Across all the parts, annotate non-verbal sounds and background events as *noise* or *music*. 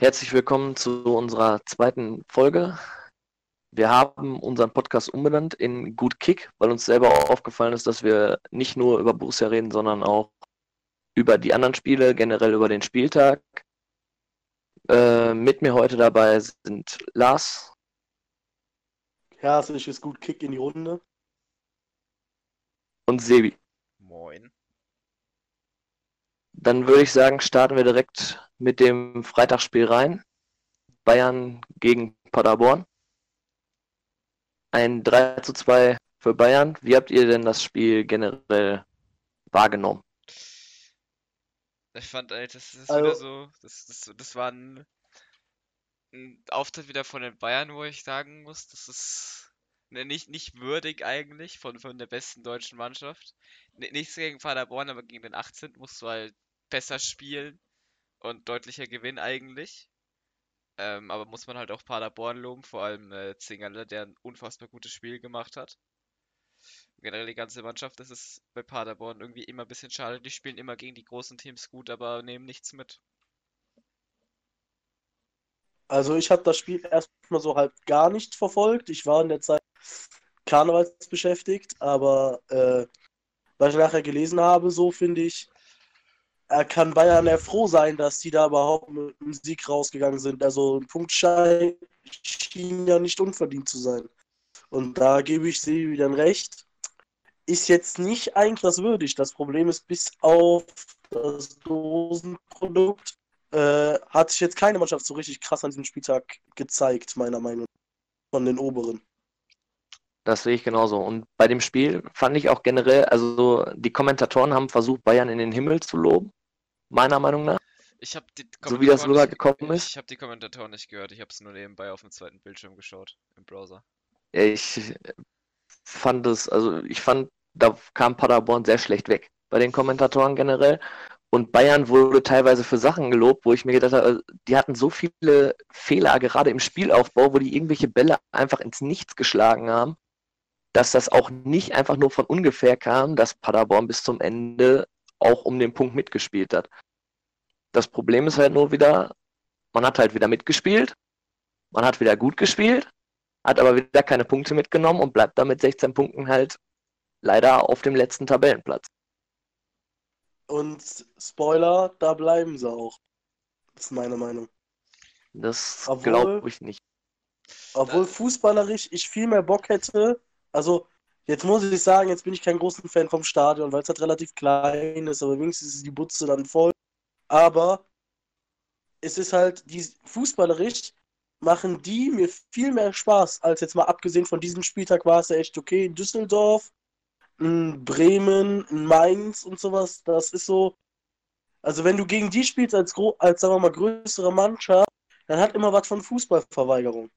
Herzlich willkommen zu unserer zweiten Folge. Wir haben unseren Podcast umbenannt in Gut Kick, weil uns selber aufgefallen ist, dass wir nicht nur über Borussia reden, sondern auch über die anderen Spiele, generell über den Spieltag. Äh, mit mir heute dabei sind Lars. Herzliches Gut Kick in die Runde. Und Sebi. Moin. Dann würde ich sagen, starten wir direkt mit dem Freitagsspiel rein. Bayern gegen Paderborn. Ein 3 zu 2 für Bayern. Wie habt ihr denn das Spiel generell wahrgenommen? Ich fand, ey, das ist Also- wieder so, das, das, das war ein, ein Auftritt wieder von den Bayern, wo ich sagen muss, das ist ne, nicht, nicht würdig eigentlich von, von der besten deutschen Mannschaft. Nichts gegen Paderborn, aber gegen den 18. musst du halt besser spielen und deutlicher gewinnen eigentlich. Ähm, aber muss man halt auch Paderborn loben, vor allem äh, Zingerle, der ein unfassbar gutes Spiel gemacht hat. Generell die ganze Mannschaft, das ist bei Paderborn irgendwie immer ein bisschen schade. Die spielen immer gegen die großen Teams gut, aber nehmen nichts mit. Also ich habe das Spiel erstmal so halb gar nicht verfolgt. Ich war in der Zeit Karnevals beschäftigt, aber äh, was ich nachher gelesen habe, so finde ich, kann Bayern ja froh sein, dass die da überhaupt mit einem Sieg rausgegangen sind. Also ein Punktschein schien ja nicht unverdient zu sein. Und da gebe ich sie dann recht. Ist jetzt nicht eigentlich das würdig. Das Problem ist, bis auf das Dosenprodukt äh, hat sich jetzt keine Mannschaft so richtig krass an diesem Spieltag gezeigt, meiner Meinung nach, von den oberen. Das sehe ich genauso. Und bei dem Spiel fand ich auch generell, also die Kommentatoren haben versucht, Bayern in den Himmel zu loben, meiner Meinung nach. Ich habe die So wie das Kommentatoren nicht- rübergekommen ist. Ich habe die Kommentatoren nicht gehört. Ich habe es nur nebenbei auf dem zweiten Bildschirm geschaut im Browser. Ja, Ich fand es, also ich fand, da kam Paderborn sehr schlecht weg bei den Kommentatoren generell. Und Bayern wurde teilweise für Sachen gelobt, wo ich mir gedacht habe, die hatten so viele Fehler, gerade im Spielaufbau, wo die irgendwelche Bälle einfach ins Nichts geschlagen haben, dass das auch nicht einfach nur von ungefähr kam, dass Paderborn bis zum Ende auch um den Punkt mitgespielt hat. Das Problem ist halt nur wieder, man hat halt wieder mitgespielt, man hat wieder gut gespielt, hat aber wieder keine Punkte mitgenommen und bleibt damit 16 Punkten halt leider auf dem letzten Tabellenplatz. Und Spoiler, da bleiben sie auch. Das ist meine Meinung. Das glaube ich nicht. Obwohl fußballerisch ich viel mehr Bock hätte. Also, jetzt muss ich sagen, jetzt bin ich kein großer Fan vom Stadion, weil es halt relativ klein ist, aber wenigstens ist die Butze dann voll. Aber es ist halt, die fußballerisch machen die mir viel mehr Spaß, als jetzt mal abgesehen von diesem Spieltag war es ja echt okay. In Düsseldorf, in Bremen, in Mainz und sowas, das ist so. Also, wenn du gegen die spielst als, als sagen wir mal, größere Mannschaft, dann hat immer was von Fußballverweigerung.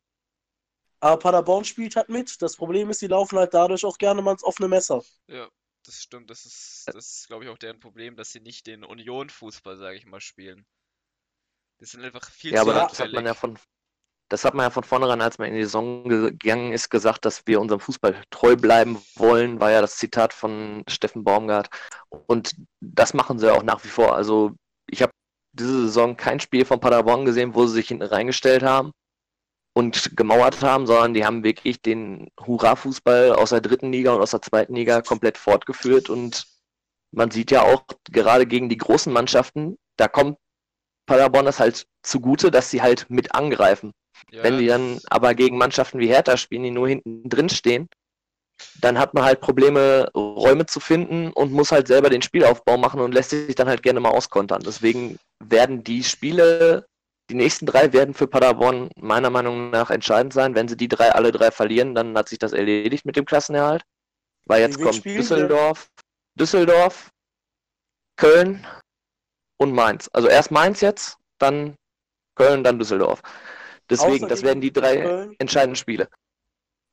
Aber Paderborn spielt halt mit. Das Problem ist, die laufen halt dadurch auch gerne mal ins offene Messer. Ja, das stimmt. Das ist, das ist, glaube ich, auch deren Problem, dass sie nicht den Union-Fußball, sage ich mal, spielen. Die sind einfach viel Ja, zu aber das hat man ja von, das hat man ja von vornherein, als man in die Saison gegangen ist, gesagt, dass wir unserem Fußball treu bleiben wollen, war ja das Zitat von Steffen Baumgart. Und das machen sie auch nach wie vor. Also ich habe diese Saison kein Spiel von Paderborn gesehen, wo sie sich hinten reingestellt haben und gemauert haben, sondern die haben wirklich den Hurra-Fußball aus der dritten Liga und aus der zweiten Liga komplett fortgeführt. Und man sieht ja auch gerade gegen die großen Mannschaften, da kommt Paderborn das halt zugute, dass sie halt mit angreifen. Ja, Wenn die dann aber gegen Mannschaften wie Hertha spielen, die nur hinten drin stehen, dann hat man halt Probleme, Räume zu finden und muss halt selber den Spielaufbau machen und lässt sich dann halt gerne mal auskontern. Deswegen werden die Spiele, die nächsten drei werden für Paderborn meiner Meinung nach entscheidend sein. Wenn sie die drei alle drei verlieren, dann hat sich das erledigt mit dem Klassenerhalt. Weil jetzt kommt spielen sie? Düsseldorf, Düsseldorf, Köln und Mainz. Also erst Mainz jetzt, dann Köln, dann Düsseldorf. Deswegen, Außer das werden die drei Köln. entscheidenden Spiele.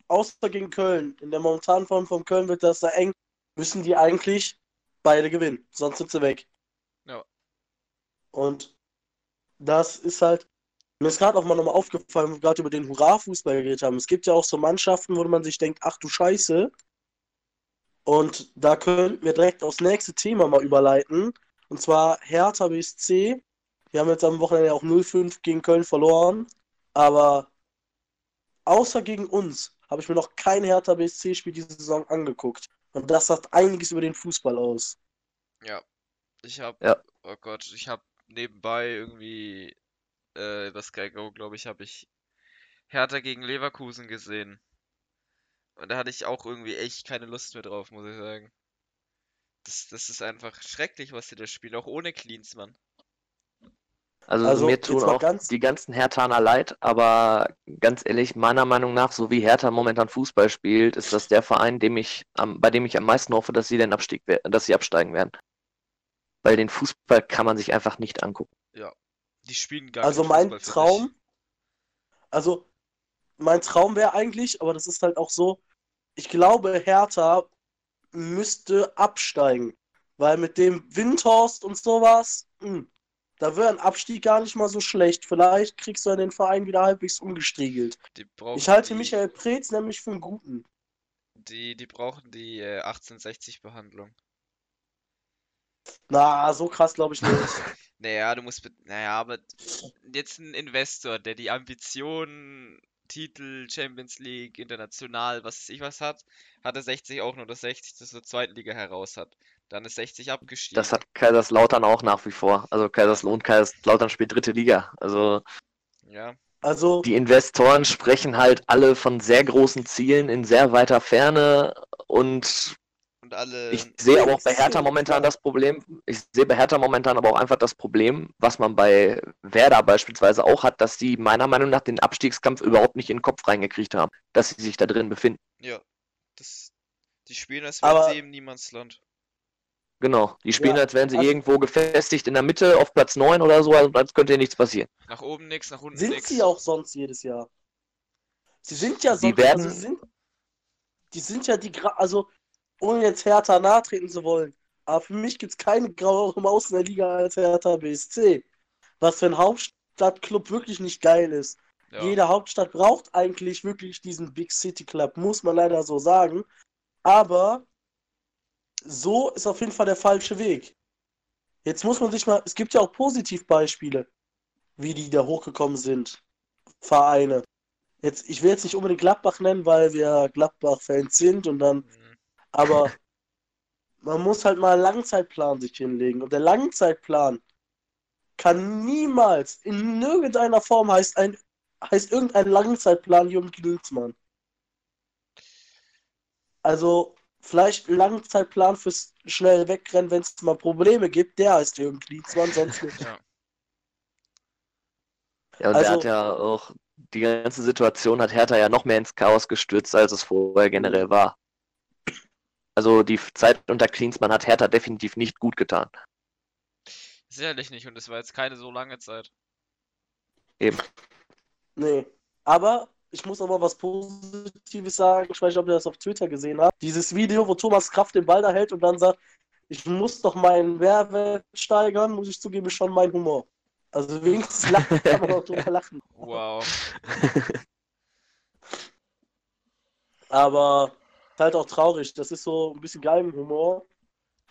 Außer gegen Köln. In der momentanen Form von Köln wird das da eng. Müssen die eigentlich beide gewinnen. Sonst sind sie weg. Ja. Und das ist halt. Mir ist gerade auch mal nochmal aufgefallen, wir gerade über den Hurra-Fußball geredet haben. Es gibt ja auch so Mannschaften, wo man sich denkt, ach du Scheiße. Und da könnten wir direkt aufs nächste Thema mal überleiten. Und zwar Hertha BSC Wir haben jetzt am Wochenende auch 0-5 gegen Köln verloren. Aber außer gegen uns habe ich mir noch kein Hertha BSC-Spiel diese Saison angeguckt. Und das sagt einiges über den Fußball aus. Ja. Ich hab, Ja. oh Gott, ich hab nebenbei irgendwie, äh, bei Sky Go, glaube ich, habe ich Hertha gegen Leverkusen gesehen. Und da hatte ich auch irgendwie echt keine Lust mehr drauf, muss ich sagen. Das, das ist einfach schrecklich, was sie da spielen, auch ohne Klinsmann. Also, Also, mir tun auch ganz- die ganzen Herthaner leid, aber ganz ehrlich, meiner Meinung nach, so wie Hertha momentan Fußball spielt, ist das der Verein, dem ich am, bei dem ich am meisten hoffe, dass sie den Abstieg, dass sie absteigen werden. Weil den Fußball kann man sich einfach nicht angucken. Die spielen gar Also mein Fußball. Traum, also mein Traum wäre eigentlich, aber das ist halt auch so, ich glaube, Hertha müsste absteigen, weil mit dem Windhorst und sowas, mh, da wäre ein Abstieg gar nicht mal so schlecht. Vielleicht kriegst du ja den Verein wieder halbwegs umgestriegelt. Ich halte die, Michael Preetz nämlich für einen guten. Die, die brauchen die äh, 1860-Behandlung. Na, so krass glaube ich nicht. *laughs* Naja, du musst, naja, aber jetzt ein Investor, der die Ambitionen, Titel, Champions League, international, was weiß ich was hat, hatte 60 auch nur, dass 60 das zur zweiten Liga heraus hat. Dann ist 60 abgestiegen. Das hat Kaiserslautern auch nach wie vor. Also Kaiserslautern, Kaiserslautern spielt dritte Liga. Also Ja, Also, die Investoren sprechen halt alle von sehr großen Zielen in sehr weiter Ferne und und alle, Ich sehe aber auch bei Hertha momentan das Problem, ich sehe bei Hertha momentan aber auch einfach das Problem, was man bei Werder beispielsweise auch hat, dass die meiner Meinung nach den Abstiegskampf überhaupt nicht in den Kopf reingekriegt haben, dass sie sich da drin befinden. ja, das, die spielen, als wären Aber- sie im Niemandsland. Genau. Die spielen, Ja, als wären sie also- irgendwo gefestigt in der Mitte auf Platz 9 oder so, also als könnte hier nichts passieren. Nach oben nix, nach unten sind nix. sie auch sonst jedes Jahr? Sie sind ja Die sonst, werden- also sie sind, die sind ja die, also ohne jetzt Hertha nahtreten zu wollen, aber für mich gibt es keine graue Maus in der Liga als Hertha BSC. Was für ein Hauptstadtclub wirklich nicht geil ist. Ja, Jede Hauptstadt braucht eigentlich wirklich diesen Big City Club, muss man leider so sagen. Aber so ist auf jeden Fall der falsche Weg. Jetzt muss man sich mal, es gibt ja auch Positivbeispiele, wie die da hochgekommen sind. Vereine. Jetzt, ich will jetzt nicht unbedingt Gladbach nennen, weil wir Gladbach-Fans sind und dann, mhm. Aber man muss halt mal einen Langzeitplan sich hinlegen. Und der Langzeitplan kann niemals in irgendeiner Form heißt ein heißt irgendein Langzeitplan Jürgen Klinsmann. Also vielleicht ein Langzeitplan fürs schnell wegrennen, wenn es mal Probleme gibt, der heißt Jürgen Klinsmann, sonst nicht. ja. Ja, und Also- der hat ja auch, die ganze Situation hat Hertha ja noch mehr ins Chaos gestürzt, als es vorher generell war. Also die Zeit unter Klinsmann hat Hertha definitiv nicht gut getan. Sicherlich nicht, und es war jetzt keine so lange Zeit. Eben. Nee. Aber ich muss aber was Positives sagen. Ich weiß nicht, ob ihr das auf Twitter gesehen habt. Dieses Video, wo Thomas Kraft den Ball da hält und dann sagt, ich muss doch meinen Mehrwert steigern, muss ich zugeben, ist schon mein Humor. Also wenigstens lachen, kann man auch drüber lachen. Wow. Aber halt auch traurig. Das ist so ein bisschen Galgenhumor.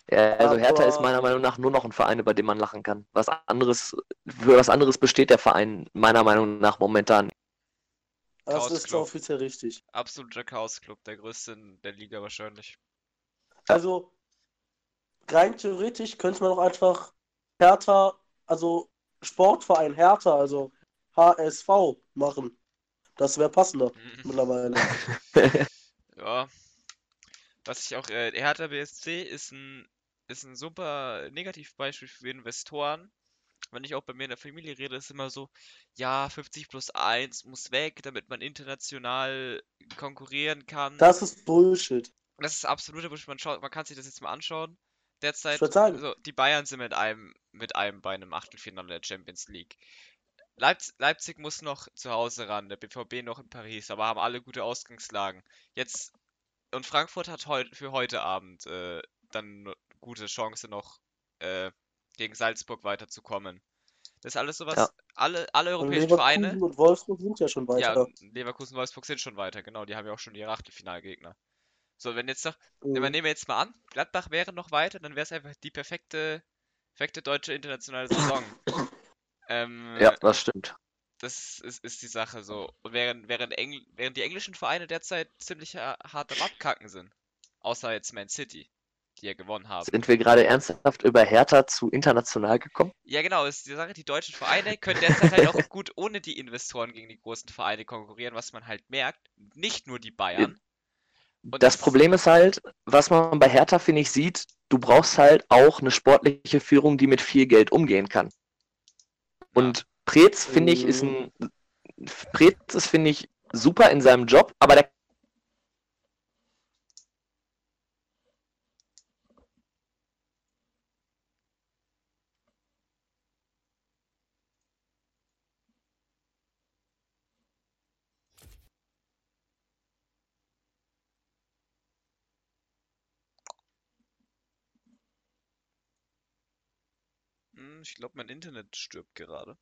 Ja, also Hertha ist Aber- meiner Meinung nach nur noch ein Verein, über den man lachen kann. Was anderes, für was anderes besteht der Verein meiner Meinung nach momentan. Das ist offiziell richtig. Absoluter Chaos-Club, der größte in der Liga wahrscheinlich. Also rein theoretisch könnte man auch einfach Hertha, also Sportverein Hertha, also HSV machen. Das wäre passender Mhm. mittlerweile. *laughs* *laughs* Ja. Was ich auch, äh, Hertha BSC ist ein, ist ein super Negativbeispiel für Investoren. Wenn ich auch bei mir in der Familie rede, ist immer so, ja, 50 plus 1 muss weg, damit man international konkurrieren kann. Das ist Bullshit. Das ist absoluter Bullshit. Man schaut, man kann sich das jetzt mal anschauen. Derzeit, Ich würd sagen. so, die Bayern sind mit einem, mit einem Bein im Achtelfinale der Champions League. Leipzig, Leipzig muss noch zu Hause ran, der BVB noch in Paris, aber haben alle gute Ausgangslagen. Jetzt, und Frankfurt hat heut, für heute Abend äh, dann gute Chance noch äh, gegen Salzburg weiterzukommen. Das ist alles sowas, Ja. alle, alle Und europäischen Leverkusen Vereine. und Wolfsburg sind ja schon Ja, weiter. Leverkusen und Wolfsburg sind schon weiter, genau, die haben ja auch schon ihre Achtelfinalgegner. So, wenn jetzt noch, Mhm. ja, aber nehmen wir jetzt mal an, Gladbach wäre noch weiter, dann wäre es einfach die perfekte, perfekte deutsche internationale Saison. *coughs* Ähm, Ja, das stimmt. Das ist, ist die Sache so. Und während, während, Engl während die englischen Vereine derzeit ziemlich ha- hart am Abkacken sind. Außer jetzt Man City, die ja gewonnen haben. Sind wir gerade ernsthaft über Hertha zu international gekommen? Ja, genau, ist die Sache, die deutschen Vereine können derzeit halt auch gut ohne die Investoren gegen die großen Vereine konkurrieren, was man halt merkt. Nicht nur die Bayern. Und Das Problem ist halt, was man bei Hertha, finde ich, sieht, du brauchst halt auch eine sportliche Führung, die mit viel Geld umgehen kann. Und Preetz, finde ich, ist ein. Preetz ist, finde ich, super in seinem Job, aber der Hm, Ich glaube, mein Internet stirbt gerade.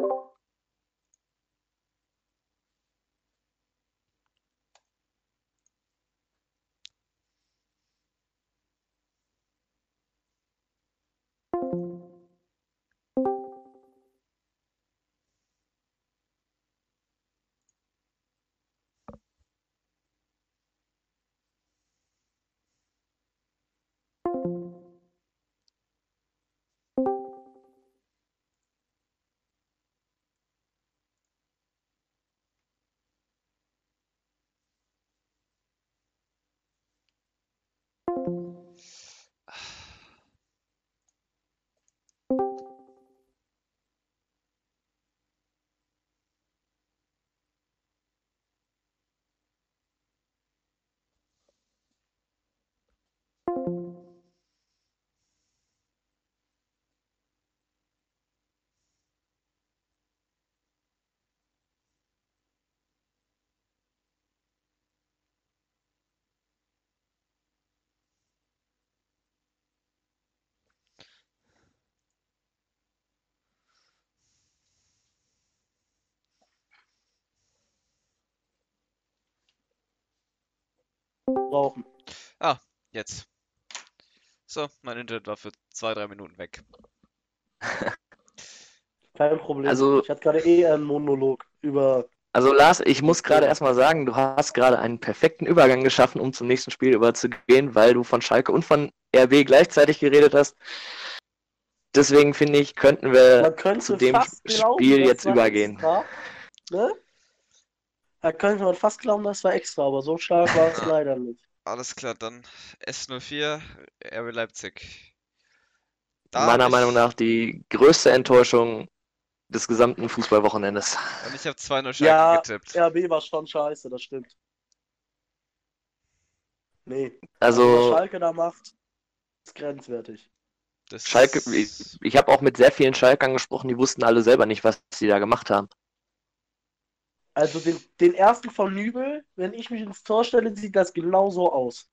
you. Brauchen. Jetzt. So, mein Internet war für zwei, drei Minuten weg. *laughs* Kein Problem. Also- ich hatte gerade eh einen Monolog über. Also Lars, ich muss gerade erstmal sagen, du hast gerade einen perfekten Übergang geschaffen, um zum nächsten Spiel überzugehen, weil du von Schalke und von RB gleichzeitig geredet hast. Deswegen finde ich, könnten wir zu dem glauben, Spiel jetzt war übergehen. Extra, ne? Da könnte man fast glauben, das war extra, aber so stark war es *laughs* leider nicht. Alles klar, dann S04, RB Leipzig. Da meiner ich- Meinung nach die größte Enttäuschung des gesamten Fußballwochenendes. Und ich habe 2-0 Schalke Ja, getippt. RB war schon scheiße, das stimmt. Nee, was Also Schalke da macht, ist grenzwertig. Das Schalke, ist- ich, ich habe auch mit sehr vielen Schalkern gesprochen, die wussten alle selber nicht, was sie da gemacht haben. Also den, den ersten von Nübel, wenn ich mich ins Tor stelle, sieht das genau so aus.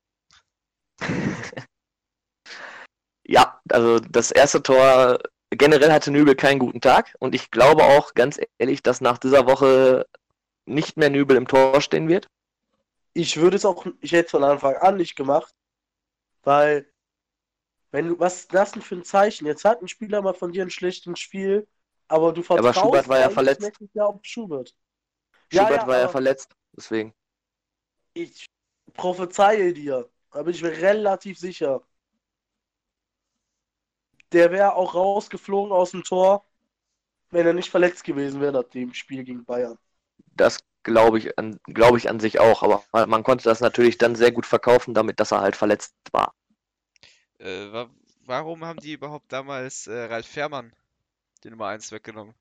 *laughs* Ja, also das erste Tor, generell hatte Nübel keinen guten Tag und ich glaube auch ganz ehrlich, dass nach dieser Woche nicht mehr Nübel im Tor stehen wird. Ich würde es auch, ich hätte es von Anfang an nicht gemacht, weil, wenn du, was ist das denn für ein Zeichen? Jetzt hat ein Spieler mal von dir ein schlechtes Spiel, aber du aber vertraust Schubert war ja verletzt. nächstes Jahr auf Schubert. Ja, Schubert ja, war ja verletzt, deswegen. Ich prophezeie dir, da bin ich mir relativ sicher. Der wäre auch rausgeflogen aus dem Tor, wenn er nicht verletzt gewesen wäre nach dem Spiel gegen Bayern. Das glaube ich, an, glaube ich an sich auch, aber man konnte das natürlich dann sehr gut verkaufen, damit dass er halt verletzt war. Äh, wa warum haben die überhaupt damals äh, Ralf Fährmann die Nummer 1 weggenommen?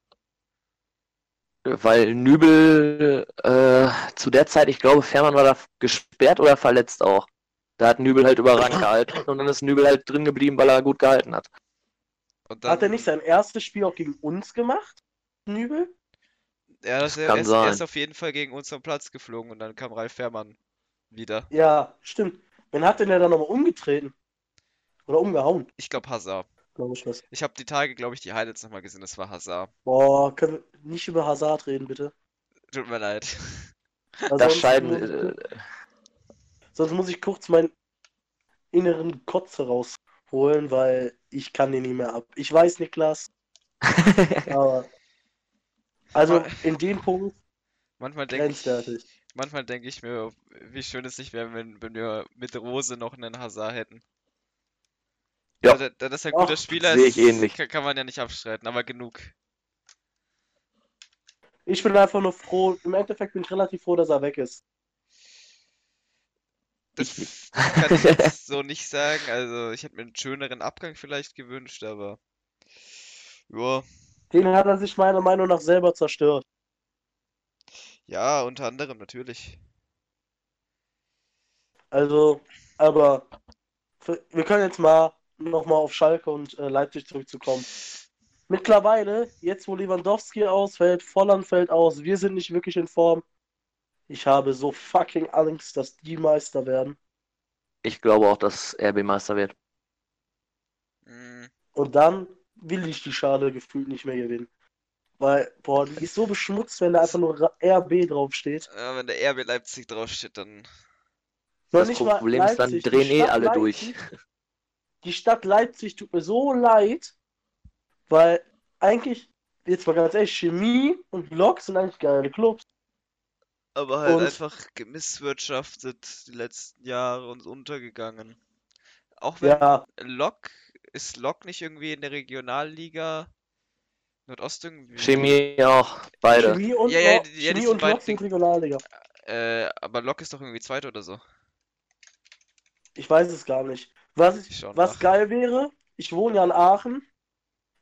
Weil Nübel äh, zu der Zeit, ich glaube, Fährmann war da gesperrt oder verletzt auch. Da hat Nübel halt überragend gehalten und dann ist Nübel halt drin geblieben, weil er gut gehalten hat. Und Hat er dann- nicht sein erstes Spiel auch gegen uns gemacht? Nübel? Ja, das er, kann er, ist, er ist auf jeden Fall gegen uns am Platz geflogen und dann kam Ralf Fährmann wieder. Ja, stimmt. Wen hat denn der dann nochmal umgetreten? Oder umgehauen, Ich glaube Hazard. Glaube ich was. Ich habe die Tage, glaube ich, die Highlights nochmal gesehen. Das war Hazard. Boah, können wir nicht über Hazard reden, bitte? Tut mir leid. Also Das scheiden. muss ich Äh, Sonst muss ich kurz meinen inneren Kotze rausholen, weil ich kann den nicht mehr ab. Ich weiß, Niklas, *laughs* aber also in dem Punkt Manchmal denke ich, manchmal denke ich mir, wie schön es nicht wäre, wenn, wenn wir mit Rose noch einen Hazard hätten. Ja. Da, da das ein guter Ach, Spieler sehe ist, ich ähnlich. Kann, kann man ja nicht abstreiten, aber genug. Ich bin einfach nur froh, im Endeffekt bin ich relativ froh, dass er weg ist. Das, kann ich *laughs* jetzt so nicht sagen. Also ich hätte mir einen schöneren Abgang vielleicht gewünscht, aber ja, Den hat er sich meiner Meinung nach selber zerstört. ja, unter anderem natürlich. Also, aber wir können jetzt mal nochmal auf Schalke und äh, Leipzig zurückzukommen. Mittlerweile, jetzt wo Lewandowski ausfällt, Volland fällt aus, wir sind nicht wirklich in Form. Ich habe so fucking Angst, dass die Meister werden. ich glaube auch, dass RB Meister wird. Mm, Und dann will ich die Schale gefühlt nicht mehr gewinnen. Weil, boah, die ist so beschmutzt, wenn da einfach nur RB draufsteht. ja, wenn der RB Leipzig draufsteht, dann Das Problem ist, dann Leipzig, drehen eh alle durch. *laughs* Die Stadt Leipzig tut mir so leid, weil eigentlich, jetzt mal ganz ehrlich, Chemie und Lok sind eigentlich geile Clubs. aber halt Und- einfach gemisswirtschaftet die letzten Jahre und untergegangen. Auch wenn Ja, Lok, ist Lok nicht irgendwie in der Regionalliga Nordost irgendwie? Chemie auch, beide. Chemie und, Ja, ja, ja, Chemie sind und Lok sind Regionalliga. Äh, aber Lok ist doch irgendwie Zweiter oder so. Ich weiß es gar nicht. Was, Ich was nach. geil wäre, ich wohne ja in Aachen.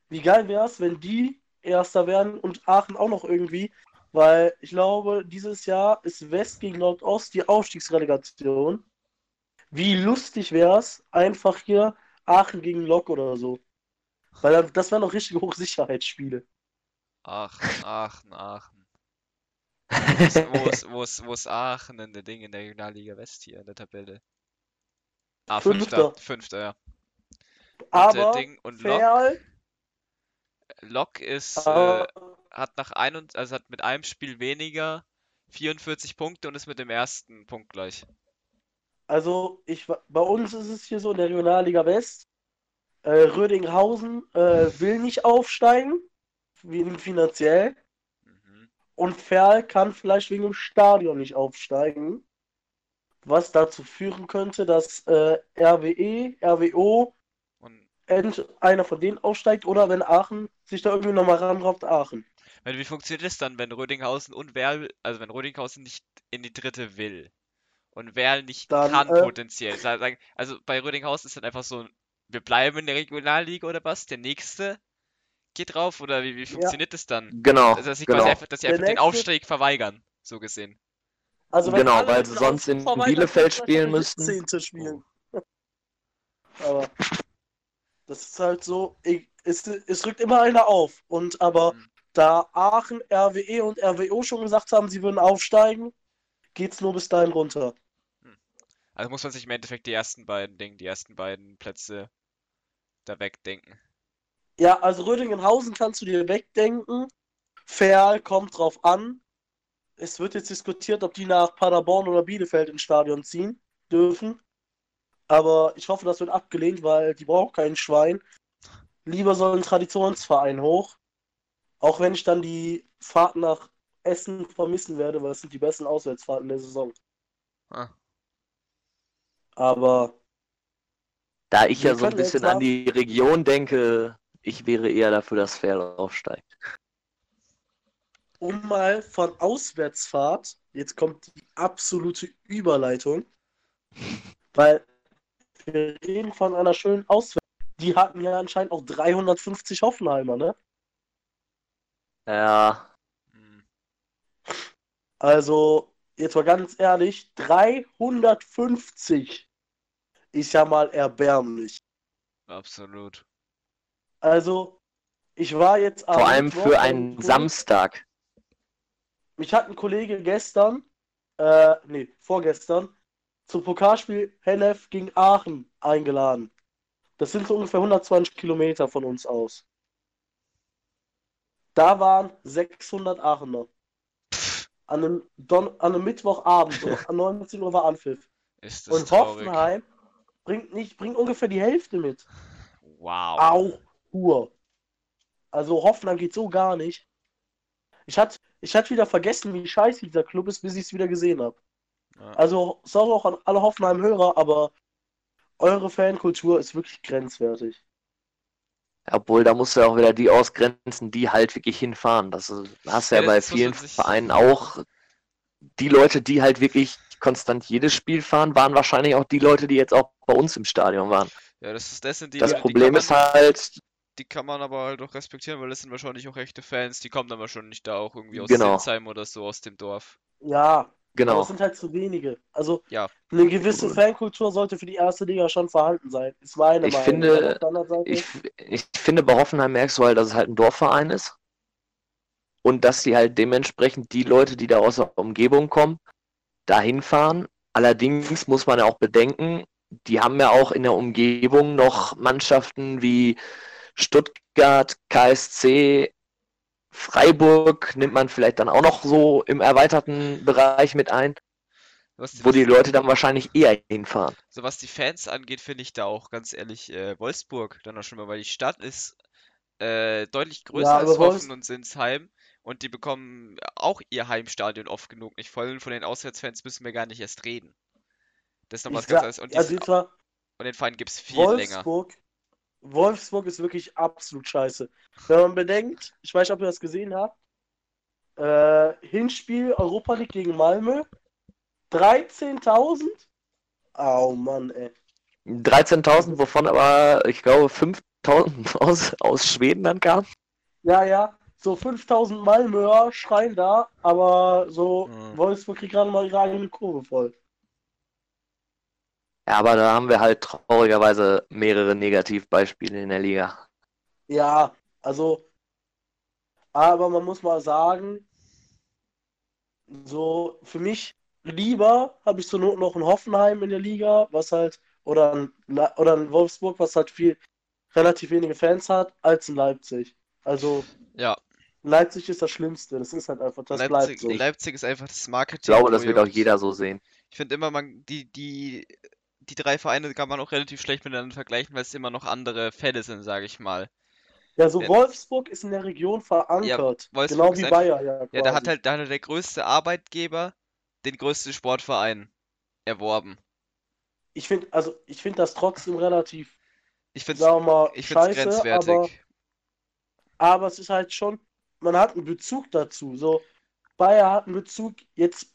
Wie geil wäre es, wenn die Erster werden und Aachen auch noch irgendwie, weil ich glaube, dieses Jahr ist West gegen Nordost die Aufstiegsrelegation. Wie lustig wäre es, einfach hier Aachen gegen Lok oder so. Weil das wären noch richtige Hochsicherheitsspiele. Aachen, Aachen, Aachen. Wo ist, wo ist, wo ist, wo ist Aachen in der Ding in der Regionalliga West hier in der Tabelle? Ah, Fünfter. Fünfter. Fünfter, ja. Und, Aber äh, Ding und Lok, Ferl, Lok ist, äh, aber hat nach ein und, also hat mit einem Spiel weniger 44 Punkte und ist mit dem ersten Punkt gleich. Also, ich, bei uns ist es hier so in der Regionalliga West. Äh, Rödinghausen äh, will nicht aufsteigen, wegen finanziell. Mhm. Und Ferl kann vielleicht wegen dem Stadion nicht aufsteigen. Was dazu führen könnte, dass äh, RWE, RWO, Und einer von denen aufsteigt oder wenn Aachen sich da irgendwie nochmal ranraubt, Aachen. wenn, wie funktioniert es dann, wenn Rödinghausen und Werl, also wenn Rödinghausen nicht in die dritte will und Werl nicht Dann, kann äh, potenziell? Also bei Rödinghausen ist dann einfach so, wir bleiben in der Regionalliga oder was? Der nächste geht drauf oder wie, wie funktioniert das dann? Genau, Also, dass sie quasi genau. einfach, dass sie einfach den nächste- Aufstieg verweigern, so gesehen. Also wenn Genau, weil sie sonst in Bielefeld spielen müssten. 16. spielen. *laughs* Aber das ist halt so, ich, es, es rückt immer einer auf. Und aber Mhm. da Aachen, RWE und RWO schon gesagt haben, sie würden aufsteigen, geht's nur bis dahin runter. Also muss man sich im Endeffekt die ersten beiden Dinge, die ersten beiden Plätze da wegdenken. Ja, also Rödingenhausen kannst du dir wegdenken. Ferl kommt drauf an. Es wird jetzt diskutiert, ob die nach Paderborn oder Bielefeld ins Stadion ziehen dürfen. Aber ich hoffe, das wird abgelehnt, weil die braucht kein Schwein. Lieber soll ein Traditionsverein hoch. Auch wenn ich dann die Fahrt nach Essen vermissen werde, weil es sind die besten Auswärtsfahrten der Saison. Ah. Aber Da ich ja so ein bisschen an die Region denke, ich wäre eher dafür, dass Ferl aufsteigt. Um mal von Auswärtsfahrt, jetzt kommt die absolute Überleitung, weil wir reden von einer schönen Auswärtsfahrt. Die hatten ja anscheinend auch 350 Hoffenheimer, ne? Ja, Hm. Also, jetzt mal ganz ehrlich, 350 ist ja mal erbärmlich. Absolut. Also, ich war jetzt Vor allem für einen. Samstag. Mich hat ein Kollege gestern, äh, nee, vorgestern, zum Pokalspiel Hennef gegen Aachen eingeladen. Das sind so ungefähr 120 Kilometer von uns aus. Da waren 600 Aachener. An einem, Don an einem Mittwochabend, so *laughs* an 19 Uhr war Anpfiff. Ist das Und traurig. Hoffenheim bringt nicht, bringt ungefähr die Hälfte mit. Wow. Auch Hur. Also Hoffenheim geht so gar nicht. Ich hatte ich hatte wieder vergessen, wie scheiße dieser Club ist, bis ich es wieder gesehen habe. Ja. Also sorry auch an alle Hoffenheim-Hörer, aber eure Fankultur ist wirklich grenzwertig. Obwohl, da musst du ja auch wieder die ausgrenzen, die halt wirklich hinfahren. Das hast du ja Ja, bei vielen Vereinen auch. Die Leute, die halt wirklich konstant jedes Spiel fahren, waren wahrscheinlich auch die Leute, die jetzt auch bei uns im Stadion waren. Ja, das ist das sind die Das Problem ist halt, die kann man aber halt auch respektieren, weil das sind wahrscheinlich auch echte Fans, die kommen dann wahrscheinlich da auch irgendwie aus Genau. Sinsheim oder so aus dem Dorf. Ja, aber genau. es sind halt zu wenige. Also Ja. eine gewisse Fankultur sollte für die erste Liga schon vorhanden sein. Ist meine Ich Meinung. finde- Aber Ich, ich finde, bei Hoffenheim merkst du halt, dass es halt ein Dorfverein ist. Und dass die halt dementsprechend die Leute, die da aus der Umgebung kommen, dahin fahren. Allerdings muss man ja auch bedenken, die haben ja auch in der Umgebung noch Mannschaften wie Stuttgart, KSC, Freiburg nimmt man vielleicht dann auch noch so im erweiterten Bereich mit ein, Was wo die Leute dann wahrscheinlich eher hinfahren. So was die Fans angeht, finde ich da auch ganz ehrlich äh, Wolfsburg dann auch schon mal, weil die Stadt ist äh, deutlich größer Ja, als Hoffen und Sinsheim und die bekommen auch ihr Heimstadion oft genug nicht voll und von den Auswärtsfans müssen wir gar nicht erst reden. Das ist noch was ganz anderes und, die mal, und den Verein gibt es viel länger. Wolfsburg, ist wirklich absolut scheiße. Wenn man bedenkt, ich weiß nicht, ob ihr das gesehen habt, äh, Hinspiel Europa League gegen Malmö, 13.000? Au Mann, ey. 13.000, wovon aber, ich glaube, 5.000 *laughs* aus, aus Schweden dann kamen. Ja, ja, so 5000 Malmöer schreien da, aber so Mhm. Wolfsburg kriegt gerade mal ihre eigene Kurve voll. Ja, aber da haben wir halt traurigerweise mehrere Negativbeispiele in der Liga. Ja, also, aber man muss mal sagen, so für mich lieber habe ich zur Not noch ein Hoffenheim in der Liga, was halt, oder ein, oder ein Wolfsburg, was halt viel, relativ wenige Fans hat, als ein Leipzig. Also, Ja, Leipzig ist das Schlimmste, das ist halt einfach, das bleibt Leipzig, so. Leipzig ist einfach das Ich Marketing. glaube, das wird auch jeder so sehen. Ich finde immer, man, die, die, die drei Vereine kann man auch relativ schlecht miteinander vergleichen, weil es immer noch andere Fälle sind, sage ich mal. Ja, so Ja. Wolfsburg ist in der Region verankert, Wolfsburg genau wie Bayer ja Ja, da hat halt, da hat halt der größte Arbeitgeber den größten Sportverein erworben. Ich finde, also ich finde das trotzdem relativ, Ich mal, find's scheiße, grenzwertig. aber, aber es ist halt schon, man hat einen Bezug dazu. So, Bayer hat einen Bezug, jetzt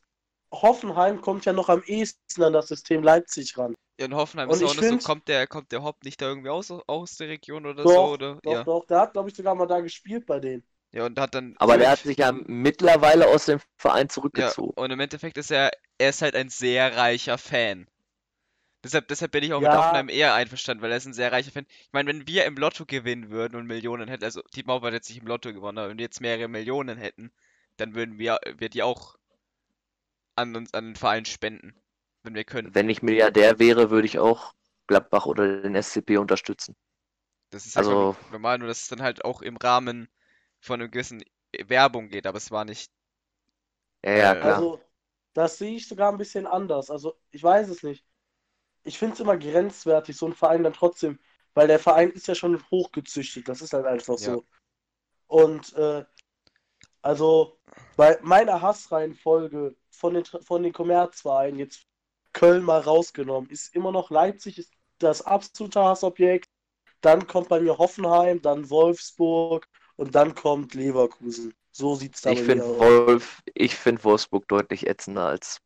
Hoffenheim kommt ja noch am ehesten an das System Leipzig ran. Ja, in Hoffenheim Und ist auch noch so, find- kommt der, kommt der Hopp nicht da irgendwie aus, aus der Region oder Doch, so, oder? Doch, Ja. doch, der hat, glaube ich, sogar mal da gespielt bei denen. Ja, und hat dann. Aber der hat sich ja mittlerweile aus dem Verein Ja, zurückgezogen. und im Endeffekt ist er, er ist halt ein sehr reicher Fan. Deshalb, deshalb bin ich auch mit Ja. Hoffenheim eher einverstanden, weil er ist ein sehr reicher Fan. Ich meine, wenn wir im Lotto gewinnen würden und Millionen hätten, also Dietmar hat jetzt nicht im Lotto gewonnen, aber wenn wir jetzt mehrere Millionen hätten, dann würden wir, wir die auch an uns, an den Verein spenden, wenn wir können. Wenn ich Milliardär wäre, würde ich auch Gladbach oder den SCP unterstützen. Das ist halt Also- normal, nur dass es dann halt auch im Rahmen von einer gewissen Werbung geht, aber es war nicht. Ja, ja, klar. Also, das sehe ich sogar ein bisschen anders. Also, ich weiß es nicht. Ich finde es immer grenzwertig, so ein Verein dann trotzdem, weil der Verein ist ja schon hochgezüchtet, das ist halt einfach Ja. so. Und äh, also bei meiner Hassreihenfolge von den, von den Kommerzvereinen, jetzt Köln mal rausgenommen, ist immer noch Leipzig ist das absolute Hassobjekt. Dann kommt bei mir Hoffenheim, dann Wolfsburg und dann kommt Leverkusen. So sieht es da Ich finde mir aus. Wolf, ich finde Wolfsburg deutlich ätzender als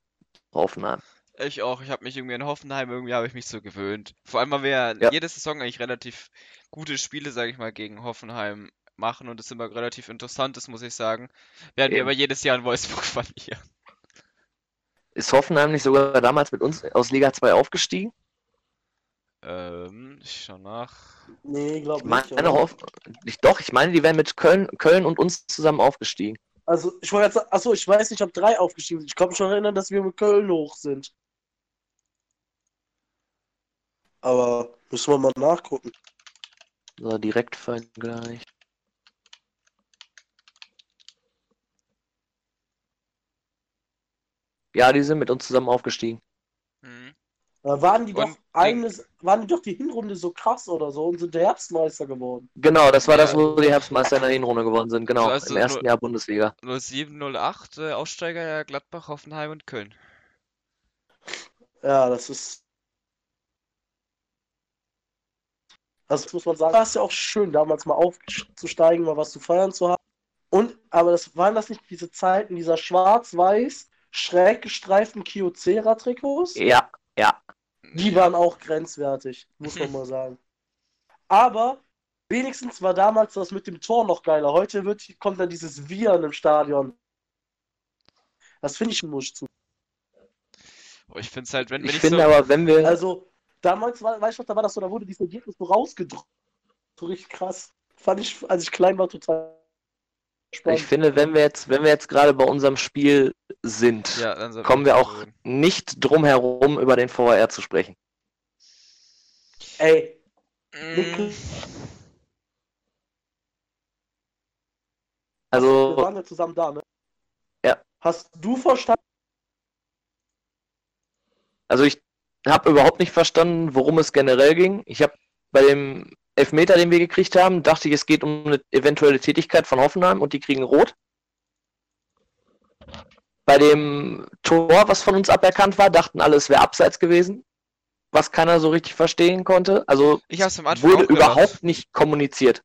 Hoffenheim. Ich auch. Ich habe mich irgendwie in Hoffenheim, irgendwie habe ich mich so gewöhnt. Vor allem, weil wir ja jede Saison eigentlich relativ gute Spiele, sage ich mal, gegen Hoffenheim machen und es immer relativ interessant ist, muss ich sagen. Während wir Eben. aber jedes Jahr in Wolfsburg *laughs* verlieren. Ist Hoffenheim nicht sogar damals mit uns aus Liga 2 aufgestiegen? Ähm, ich schau nach. Nee, glaub Ich nicht. meine, oder? Hoff ich, doch, ich meine, die wären mit Köln, Köln und uns zusammen aufgestiegen. Also, ich wollte jetzt sagen, achso, ich weiß nicht, ob drei aufgestiegen sind. Ich kann mich schon erinnern, dass wir mit Köln hoch sind. Aber müssen wir mal nachgucken. So, Direktvergleich. Ja, die sind mit uns zusammen aufgestiegen. Hm. Da waren die doch Und- eines, waren die doch die Hinrunde so krass oder so und sind der Herbstmeister geworden. Genau, das war das, Ja. wo die Herbstmeister in der Hinrunde geworden sind. Genau, Also im ersten nur- Jahr Bundesliga. 07, 08, äh, Aussteiger ja Gladbach, Hoffenheim und Köln. Ja, das ist. Das muss man sagen. War es ja auch schön, damals mal aufzusteigen, mal was zu feiern zu haben. Und, aber das waren das nicht diese Zeiten dieser schwarz-weiß, schräg gestreiften Kyocera-Trikots? Ja, ja. Die waren auch grenzwertig, muss man mal sagen. Aber wenigstens war damals das mit dem Tor noch geiler. Heute wird, kommt dann dieses Viren im Stadion. Das finde ich muss zu. Oh, ich finde es halt, wenn, wenn Ich ich finde so, aber, wenn wir. Also, damals war, weißt du, was, da war das so, da wurde dieses Ergebnis so rausgedrückt. So richtig krass. Fand ich, als ich klein war, total spannend. Ich finde, wenn wir jetzt, wenn wir jetzt gerade bei unserem Spiel sind, ja, kommen wir auch reden. nicht drum herum, über den VAR zu sprechen. Ey, Mm, wir Also, waren ja zusammen da, ne? Ja. Hast du verstanden? also ich habe überhaupt nicht verstanden, worum es generell ging. Ich habe bei dem Elfmeter, den wir gekriegt haben, dachte ich, es geht um eine eventuelle Tätigkeit von Hoffenheim und die kriegen rot. Bei dem Tor, was von uns aberkannt war, dachten alle, es wäre abseits gewesen, was keiner so richtig verstehen konnte. Also wurde überhaupt nicht kommuniziert.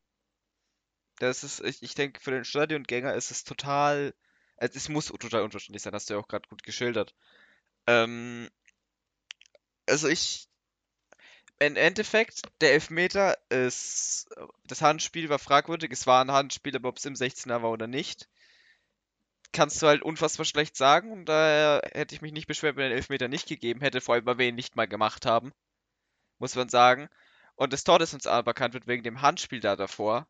Das ist, ich, ich denke, für den Stadiongänger ist es total, also es muss total unverständlich sein, hast du ja auch gerade gut geschildert. Ähm, also ich, im Endeffekt, der Elfmeter ist, das Handspiel war fragwürdig, es war ein Handspiel, aber ob es im 16er war oder nicht, kannst du halt unfassbar schlecht sagen und daher hätte ich mich nicht beschwert, wenn er den Elfmeter nicht gegeben hätte, vor allem, weil wir ihn nicht mal gemacht haben, muss man sagen. Und das Tor, das uns aberkannt wird wegen dem Handspiel da davor,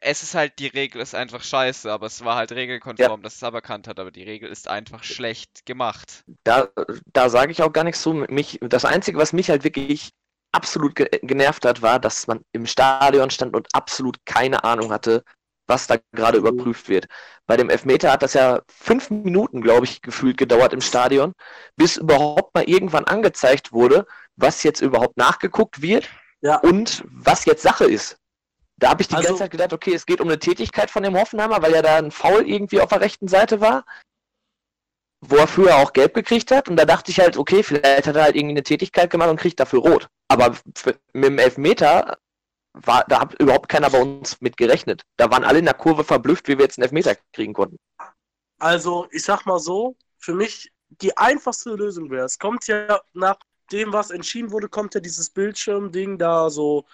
es ist halt, die Regel ist einfach scheiße, aber es war halt regelkonform, dass es aberkannt hat, aber die Regel ist einfach schlecht gemacht. Da, da sage ich auch gar nichts zu. Mich, das Einzige, was mich halt wirklich absolut ge genervt hat, war, dass man im Stadion stand und absolut keine Ahnung hatte, was da gerade Mhm. überprüft wird. Bei dem Elfmeter hat das ja fünf Minuten, glaube ich, gefühlt gedauert im Stadion, bis überhaupt mal irgendwann angezeigt wurde, was jetzt überhaupt nachgeguckt wird Ja. und was jetzt Sache ist. Da habe ich die Also- ganze Zeit gedacht, okay, es geht um eine Tätigkeit von dem Hoffenheimer, weil ja da ein Foul irgendwie auf der rechten Seite war, wo er früher auch gelb gekriegt hat. Und da dachte ich halt, okay, vielleicht hat er halt irgendwie eine Tätigkeit gemacht und kriegt dafür rot. Aber für, mit dem Elfmeter war, da hat überhaupt keiner bei uns mit gerechnet. Da waren alle in der Kurve verblüfft, wie wir jetzt einen Elfmeter kriegen konnten. Also, ich sag mal so, für mich die einfachste Lösung wäre, es kommt ja nach dem, was entschieden wurde, kommt ja dieses Bildschirmding da so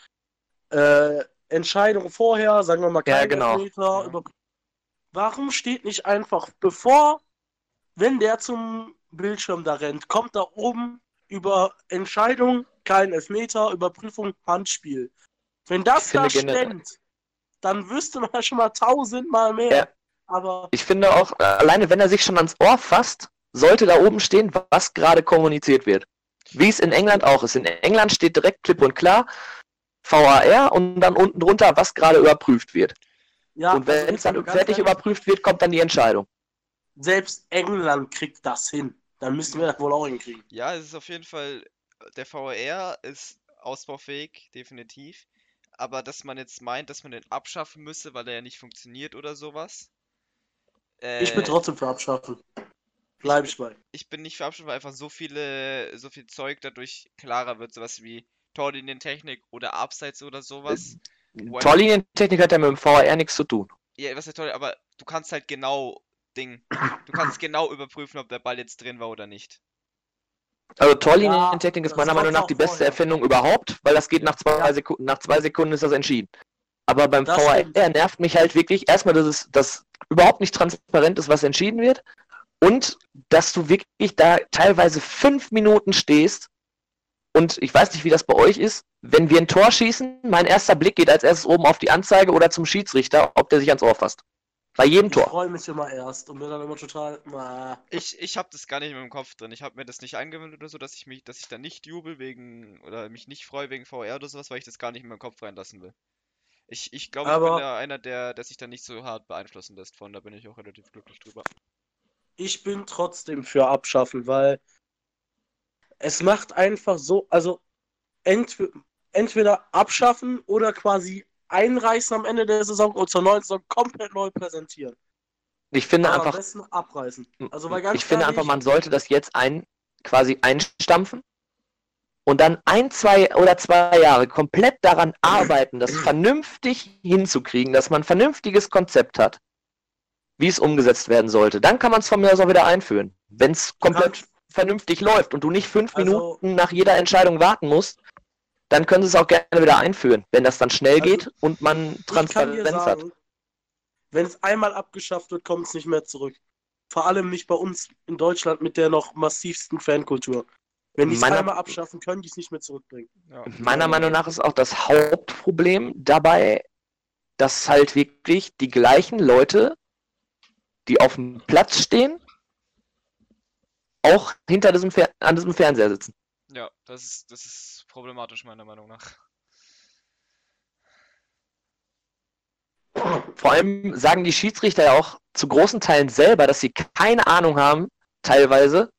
äh, Entscheidungen vorher, sagen wir mal Ja, kein genau. Elfmeter, Ja. Warum steht nicht einfach, bevor, wenn der zum Bildschirm da rennt, kommt da oben über Entscheidung kein Elfmeter, Überprüfung Handspiel. Wenn das da stand, dann wüsste man schon mal tausendmal mehr. Ja. Aber Ich finde auch, alleine wenn er sich schon ans Ohr fasst, sollte da oben stehen, was gerade kommuniziert wird. Wie es in England auch ist. In England steht direkt klipp und klar VAR und dann unten drunter, was gerade überprüft wird. ja, und wenn es dann fertig überprüft wird, kommt dann die Entscheidung. Selbst England kriegt das hin. Dann müssen wir das wohl auch hinkriegen. Ja, es ist auf jeden Fall, der VAR ist ausbaufähig, definitiv. Aber dass man jetzt meint, dass man den abschaffen müsse, weil er ja nicht funktioniert oder sowas. Ich bin äh, trotzdem für abschaffen. Bleib ich bei. ich bin nicht für Abstand, weil einfach so viele, so viel Zeug dadurch klarer wird, sowas wie Torlinientechnik oder Abseits oder sowas. Einfach- Torlinientechnik hat ja mit dem VAR nichts zu tun. Ja, was ist toll, aber du kannst halt genau Ding, du kannst *coughs* genau überprüfen, ob der Ball jetzt drin war oder nicht. Also Torlinientechnik Ja, ist meiner Meinung nach die beste vorher. Erfindung überhaupt, weil das geht nach zwei, Ja. Sekunden, nach zwei Sekunden ist das entschieden. Aber beim Das VAR nervt mich halt wirklich erstmal, dass es dass überhaupt nicht transparent ist, was entschieden wird. Und dass du wirklich da teilweise fünf Minuten stehst und ich weiß nicht, wie das bei euch ist, wenn wir ein Tor schießen, mein erster Blick geht als erstes oben auf die Anzeige oder zum Schiedsrichter, ob der sich ans Ohr fasst. Bei jedem Ich Tor. freue mich immer erst und bin dann immer total. Na, Ich, ich habe das gar nicht mehr im Kopf drin. Ich habe mir das nicht eingewöhnt oder so, dass ich mich, dass ich da nicht jubel wegen oder mich nicht freue wegen VR oder sowas, weil ich das gar nicht in meinen Kopf reinlassen will. Ich, ich glaube, ich bin Aber- da einer, der, der sich da nicht so hart beeinflussen lässt von, da bin ich auch relativ glücklich drüber. ich bin trotzdem für abschaffen, weil es macht einfach so, also entweder, entweder abschaffen oder quasi einreißen am Ende der Saison und zur neuen Saison komplett neu präsentieren. Ich finde Aber einfach, abreißen. Also weil ganz ich finde einfach, man sollte das jetzt ein, quasi einstampfen und dann ein, zwei oder zwei Jahre komplett daran arbeiten, das *clears throat* vernünftig hinzukriegen, dass man ein vernünftiges Konzept hat, wie es umgesetzt werden sollte. Dann kann man es von mir aus auch wieder einführen. Wenn es komplett vernünftig läuft und du nicht fünf Also- Minuten nach jeder Entscheidung warten musst, dann können sie es auch gerne wieder einführen, wenn das dann schnell Also, geht und man Transparenz hat. wenn es einmal abgeschafft wird, kommt es nicht mehr zurück. Vor allem nicht bei uns in Deutschland mit der noch massivsten Fankultur. Wenn die es einmal abschaffen, können die es nicht mehr zurückbringen. Ja. Meiner Meinung nach ist auch das Hauptproblem dabei, dass halt wirklich die gleichen Leute, die auf dem Platz stehen, auch hinter diesem Fer an diesem Fernseher sitzen. Ja, das ist, das ist problematisch meiner Meinung nach. Vor allem sagen die Schiedsrichter ja auch zu großen Teilen selber, dass sie keine Ahnung haben, teilweise,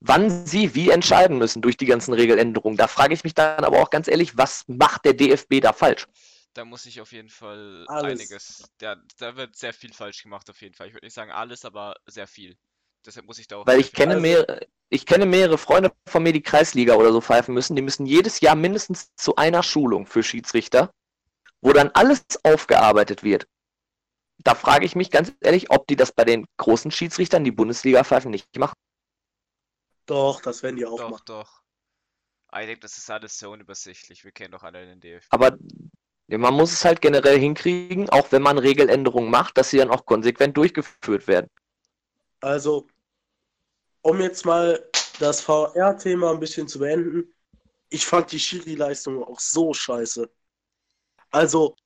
wann sie wie entscheiden müssen durch die ganzen Regeländerungen. Da frage ich mich dann aber auch ganz ehrlich, was macht der DFB da falsch? Da muss ich auf jeden Fall Alles. einiges. Da, da wird sehr viel falsch gemacht, auf jeden Fall. Ich würde nicht sagen alles, aber sehr viel. Deshalb muss ich da auch. Weil sehr ich kenne Also- mehrere, ich kenne mehrere Freunde von mir, die Kreisliga oder so pfeifen müssen. Die müssen jedes Jahr mindestens zu einer Schulung für Schiedsrichter, wo dann alles aufgearbeitet wird. Da frage ich mich ganz ehrlich, ob die das bei den großen Schiedsrichtern, die Bundesliga pfeifen, nicht machen. Doch, das werden die auch Doch, machen. doch. Ah, Ich denke, das ist alles so unübersichtlich. Wir kennen doch alle den DFB. Aber man muss es halt generell hinkriegen, auch wenn man Regeländerungen macht, dass sie dann auch konsequent durchgeführt werden. Also, um jetzt mal das VR-Thema ein bisschen zu beenden, ich fand die Schiri-Leistung auch so scheiße. Also,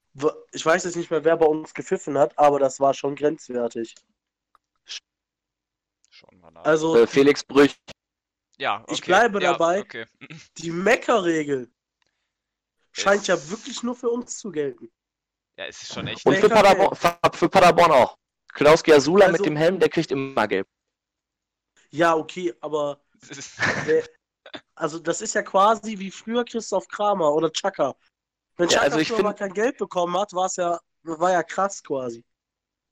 ich weiß jetzt nicht mehr, wer bei uns gepfiffen hat, aber das war schon grenzwertig. Schon mal nach. Also, Äh, Felix Brüch, ja, ich okay. bleibe ja, dabei. Okay. *laughs* die Meckerregel scheint ja wirklich nur für uns zu gelten. Ja, es ist schon echt. und für Paderborn, für Paderborn auch. Klaus Giasula mit Also- dem Helm, der kriegt immer gelb. Ja, okay, aber *laughs* also das ist ja quasi wie früher Christoph Kramer oder Chaka. Wenn Ja, Chaka also ich früher find- mal kein Geld bekommen hat, war es ja, war ja krass quasi.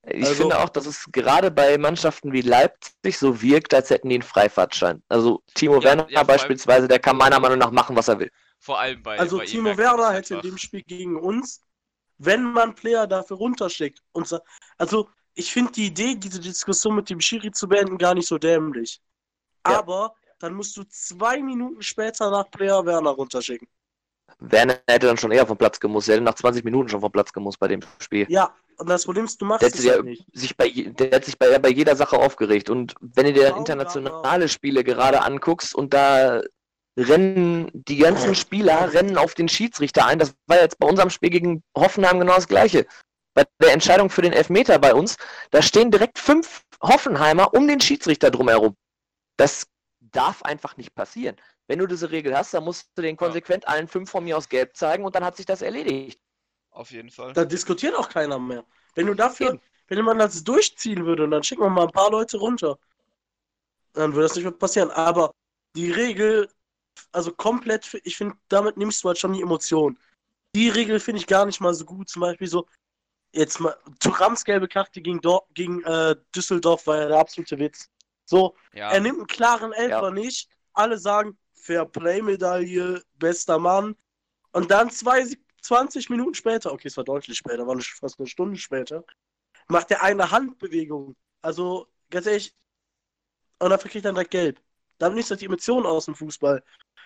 Ich Also- finde auch, dass es gerade bei Mannschaften wie Leipzig so wirkt, als hätten die einen Freifahrtschein. Also Timo Ja, Werner ja, vor allem- beispielsweise, der kann meiner Meinung nach machen, was er will. Vor allem bei. Also bei Timo Werner hätte in dem Spiel gegen uns, wenn man Player dafür runterschickt. Und also ich finde die Idee, diese Diskussion mit dem Schiri zu beenden, gar nicht so dämlich. Ja. Aber dann musst du zwei Minuten später nach Player Werner runterschicken. Werner hätte dann schon eher vom Platz gemusst. Er hätte nach 20 Minuten schon vom Platz gemusst bei dem Spiel. Ja, und das Problem ist, du machst Der, es halt nicht. sich bei, der hat sich bei, bei jeder Sache aufgeregt. Und wenn du dir Baumgartner internationale Spiele gerade anguckst und da rennen die ganzen *clears throat* Spieler rennen auf den Schiedsrichter ein. Das war jetzt bei unserem Spiel gegen Hoffenheim genau das gleiche. Bei der Entscheidung für den Elfmeter bei uns, da stehen direkt fünf Hoffenheimer um den Schiedsrichter drumherum. Das darf einfach nicht passieren. Wenn du diese Regel hast, dann musst du den konsequent allen fünf von mir aus gelb zeigen und dann hat sich das erledigt. Auf jeden Fall. Da diskutiert auch keiner mehr. Wenn du dafür, Eben. wenn man das durchziehen würde und dann schicken wir mal ein paar Leute runter, dann würde das nicht mehr passieren. Aber die Regel, also komplett, ich finde, damit nimmst du halt schon die Emotion. Die Regel finde ich gar nicht mal so gut. Zum Beispiel so, jetzt mal, Turams gelbe Karte gegen, Dor gegen äh, Düsseldorf war ja der absolute Witz. So, Ja, er nimmt einen klaren Elfer Ja. nicht. Alle sagen, Fair Play-Medaille, bester Mann. Und dann zwei, 20 Minuten später, okay, es war deutlich später, war fast eine Stunde später, macht er eine Handbewegung. Also, ganz ehrlich, und dafür kriegt er dann direkt gelb. Damit ist das die Emotion aus dem Fußball.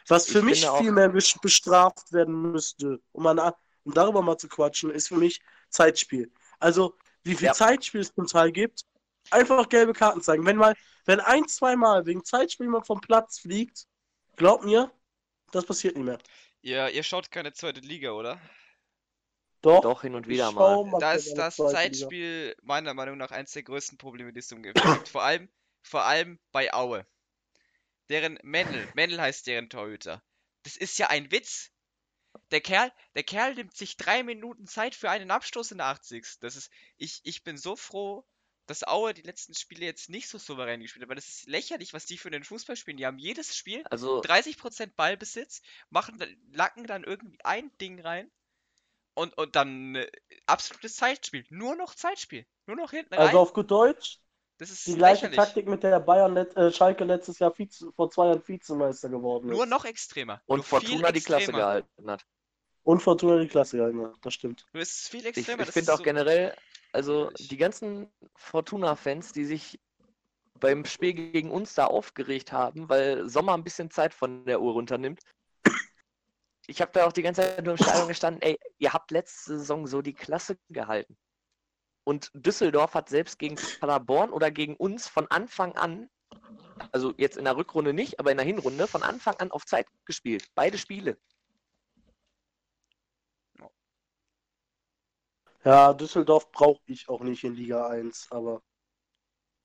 Was für Ich mich viel mehr bes- bestraft werden müsste, um, mal, um darüber mal zu quatschen, ist für mich Zeitspiel. Also, wie viel Ja. Zeitspiel es zum Teil gibt, Einfach gelbe Karten zeigen. Wenn mal, wenn ein, zwei Mal wegen Zeitspiel jemand vom Platz fliegt, glaubt mir, das passiert nicht mehr. Ihr, ihr schaut keine zweite Liga, oder? Doch, Doch, hin und wieder mal. mal Da ist das zweite Liga. Zeitspiel meiner Meinung nach eines der größten Probleme, die es im Gefühl gibt. Vor allem, vor allem bei Aue. Deren Mendel, Mendel heißt deren Torhüter. Das ist ja ein Witz. Der Kerl, der Kerl nimmt sich drei Minuten Zeit für einen Abstoß in der 80. Das ist, ich, ich bin so froh, dass Aue die letzten Spiele jetzt nicht so souverän gespielt hat, weil das ist lächerlich, was die für den Fußball spielen. Die haben jedes Spiel Also, 30% Ballbesitz, machen, dann- lacken dann irgendwie ein Ding rein und, und dann äh, absolutes Zeitspiel. Nur noch Zeitspiel. Nur noch hinten rein. Also auf gut Deutsch, das ist die gleiche lächerlich. Taktik, mit der Bayern let, äh, Schalke letztes Jahr Vize, vor zwei Jahren Vizemeister geworden ist. Nur noch extremer. und nur Fortuna die Klasse extremer. gehalten hat. Und Fortuna die Klasse gehalten hat, das stimmt. Nur es ist viel Ich, extremer. ich das finde auch so generell, also die ganzen Fortuna-Fans, die sich beim Spiel gegen uns da aufgeregt haben, weil Sommer ein bisschen Zeit von der Uhr runternimmt. Ich habe da auch die ganze Zeit nur im Stadion gestanden, ey, ihr habt letzte Saison so die Klasse gehalten. Und Düsseldorf hat selbst gegen Paderborn oder gegen uns von Anfang an, also jetzt in der Rückrunde nicht, aber in der Hinrunde von Anfang an auf Zeit gespielt. Beide Spiele. Ja, Düsseldorf brauche ich auch nicht in Liga 1, aber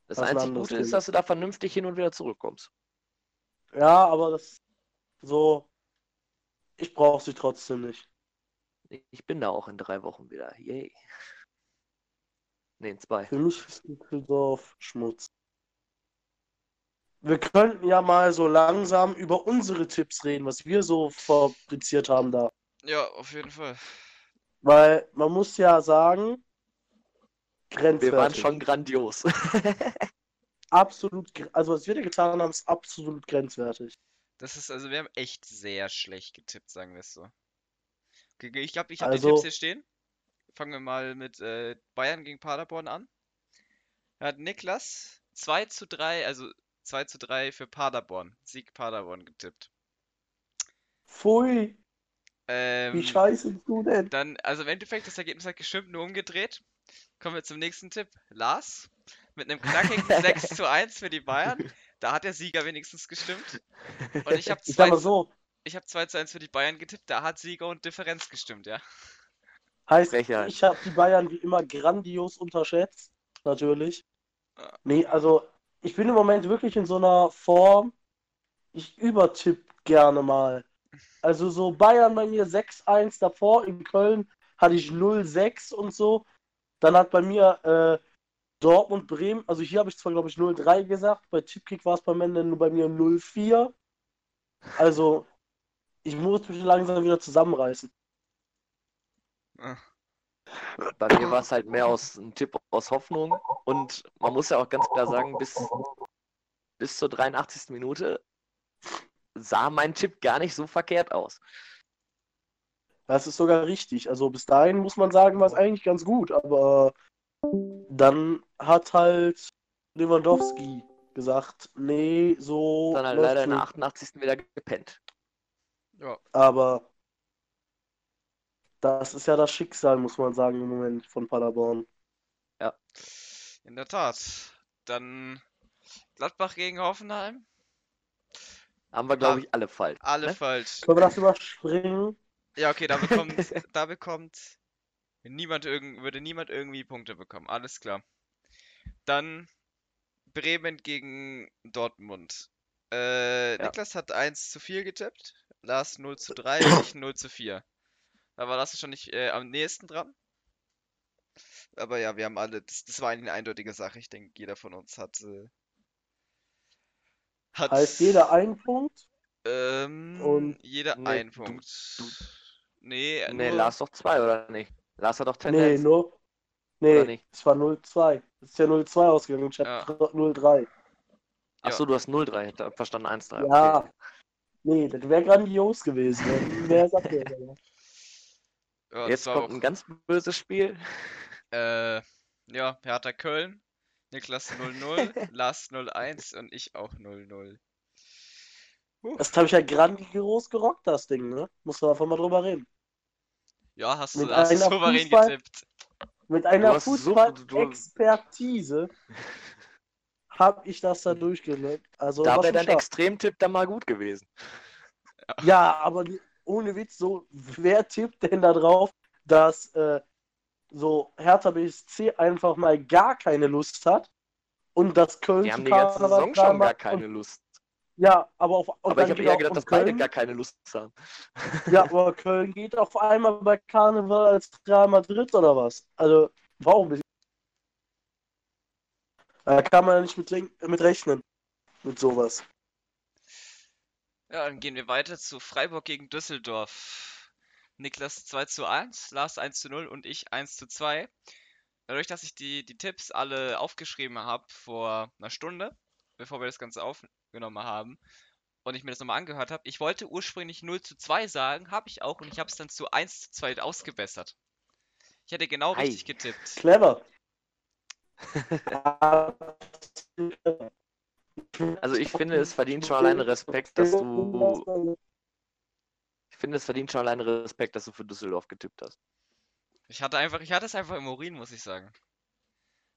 Das einzige Gute ist, dass du da vernünftig hin und wieder zurückkommst. ja, aber das so, ich brauche sie trotzdem nicht. Ich bin da auch in drei Wochen wieder. Yay. Ne, in zwei. Für mich ist Düsseldorf Schmutz. Wir könnten ja mal so langsam über unsere Tipps reden, was wir so fabriziert haben da. Ja, auf jeden Fall. Weil man muss ja sagen, Wir waren grenzwertig. schon grandios. *laughs* Absolut, also was wir da getan haben, ist absolut grenzwertig. Das ist, also wir haben echt sehr schlecht getippt, sagen wir es so. Ich glaube, ich habe die Also- Tipps hier stehen. Fangen wir mal mit äh, Bayern gegen Paderborn an. Da hat Niklas 2 zu 3, also 2 zu 3 für Paderborn. Sieg Paderborn getippt. Pfui, wie Ähm, scheiße bist du denn? Dann, also im Endeffekt, das Ergebnis hat gestimmt, nur umgedreht. Kommen wir zum nächsten Tipp. Lars mit einem knackigen *laughs* 6 zu 1 für die Bayern. Da hat der Sieger wenigstens gestimmt. Und ich habe Ich 2, sag mal so, ich hab 2 zu 1 für die Bayern getippt. Da hat Sieger und Differenz gestimmt, ja. Heißt, Frechheit. ich habe die Bayern wie immer grandios unterschätzt, natürlich. Nee, also ich bin im Moment wirklich in so einer Form, ich übertipp gerne mal. Also so Bayern bei mir 6-1 davor, in Köln hatte ich 0-6 und so. Dann hat bei mir äh, Dortmund Bremen, also hier habe ich zwar glaube ich 0-3 gesagt, bei Tipkick war es beim Ende nur bei mir 0-4. Also ich muss mich langsam wieder zusammenreißen. Bei mir war es halt mehr aus ein Tipp aus Hoffnung. Und man muss ja auch ganz klar sagen, bis, bis zur 83. Minute sah mein Tipp gar nicht so verkehrt aus. Das ist sogar richtig. Also bis dahin muss man sagen, war es eigentlich ganz gut, aber dann hat halt Lewandowski gesagt, nee, so Dann halt leider in der nicht. 88. wieder gepennt. Ja. Aber das ist ja das Schicksal, muss man sagen, im Moment von Paderborn. In der Tat. Dann Gladbach gegen Hoffenheim. Haben wir, glaube ich, alle falsch. Alle ne? falsch. Können wir das überspringen? Ja, okay, da bekommt, *laughs* da bekommt niemand irgend, würde niemand irgendwie Punkte bekommen. Alles klar. Dann Bremen gegen Dortmund. Äh, Ja. Niklas hat 1 zu 4 getippt, Lars 0 zu 3, *coughs* ich 0 zu 4. Da war Lars schon nicht äh, am nächsten dran. Aber ja, wir haben alle, das, das war eine eindeutige Sache. Ich denke, jeder von uns hat, äh, hat Heißt jeder einen Punkt? ähm, Und- jeder Nee, ein du- Punkt. du- Nee, Nee, nur, Lars doch zwei, oder nicht? Lars hat doch Nee, Tendenz. nur. Oder Nee, nicht? es war 0-2. Es ist ja 0-2 ausgegangen. Ich Ja. habe 0-3. Achso, du hast 0-3, ich hab verstanden 1-3. Ja. Okay. Nee, das wäre grandios gewesen. *laughs* Wer sagt der? Ja, das Jetzt war kommt auch- ein ganz böses Spiel. Äh, ja, Hertha Köln. Niklas 0-0, *laughs* Lars 0-1 und ich auch 0-0. Das habe ich ja grandios gerockt, das Ding, ne? Muss man einfach mal drüber reden. Ja, hast du Mit hast du einer souverän Fußball- getippt. Mit einer hast so- Fußball-Expertise habe ich das da durchgelegt. Also, Da wäre dein. Extremtipp dann mal gut gewesen. Ja, aber die- ohne Witz, so, wer tippt denn da drauf, dass äh, so Hertha BSC einfach mal gar keine Lust hat und dass Köln Die haben die ganze Saison schon gar keine Lust. Ja, aber auf, Aber ich habe eher gedacht, dass beide Köln, gar keine Lust haben. *laughs* Ja, aber Köln geht auf einmal bei Karneval als Real Madrid oder was? Also, warum? Da kann man ja nicht mit, mit rechnen. Mit sowas. Ja, dann gehen wir weiter zu Freiburg gegen Düsseldorf. Niklas 2 zu 1, Lars 1 zu 0 und ich 1 zu 2. Dadurch, dass ich die, die Tipps alle aufgeschrieben habe vor einer Stunde, bevor wir das Ganze aufgenommen haben, und ich mir das nochmal angehört habe, ich wollte ursprünglich 0 zu 2 sagen, habe ich auch, und ich habe es dann zu 1 zu 2 ausgebessert. Ich hätte genau Ei. richtig getippt. Clever. *laughs* *laughs* Also ich finde, es verdient schon alleine Respekt, dass du. Ich finde, es verdient schon alleine Respekt, dass du für Düsseldorf getippt hast. Ich hatte einfach, ich hatte es einfach im Urin, muss ich sagen.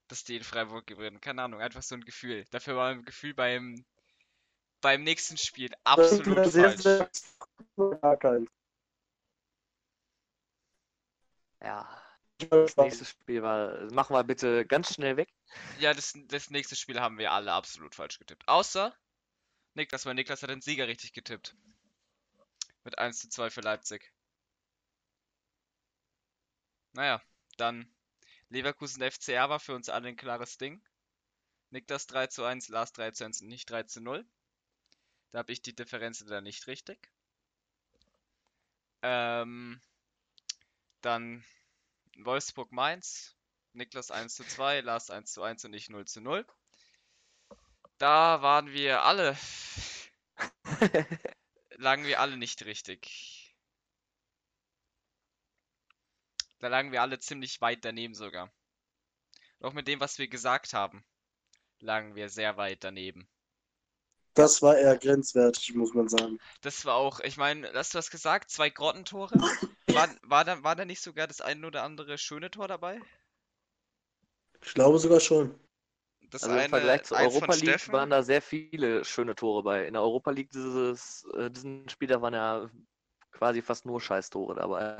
Dass die in Freiburg gewinnen. Keine Ahnung, einfach so ein Gefühl. Dafür war ein Gefühl beim, beim nächsten Spiel absolut falsch. kein. Ja. Das nächste Spiel war. Machen wir bitte ganz schnell weg. Ja, das, das nächste Spiel haben wir alle absolut falsch getippt. Außer Niklas, weil Niklas hat den Sieger richtig getippt. Mit 1 zu 2 für Leipzig. Naja, dann Leverkusen FCR war für uns alle ein klares Ding. Niklas 3 zu 1, Lars 3 zu 1 und nicht 3 zu 0. Da habe ich die Differenz da nicht richtig. Ähm, dann Wolfsburg Mainz. Niklas 1 zu 2, Lars 1 zu 1 und ich 0 zu 0. Da waren wir alle, *laughs* lagen wir alle nicht richtig. Da lagen wir alle ziemlich weit daneben sogar. Auch mit dem, was wir gesagt haben, lagen wir sehr weit daneben. Das war eher grenzwertig, muss man sagen. Das war auch, ich meine, hast du was gesagt? Zwei Grottentore? *laughs* War, war, da, war da nicht sogar das ein oder andere schöne Tor dabei? Ich glaube sogar schon. Das Also im eine, Vergleich zur Europa League Steffen? waren da sehr viele schöne Tore bei. In der Europa League dieses, äh, diesen Spiel, da waren ja quasi fast nur Scheißtore dabei.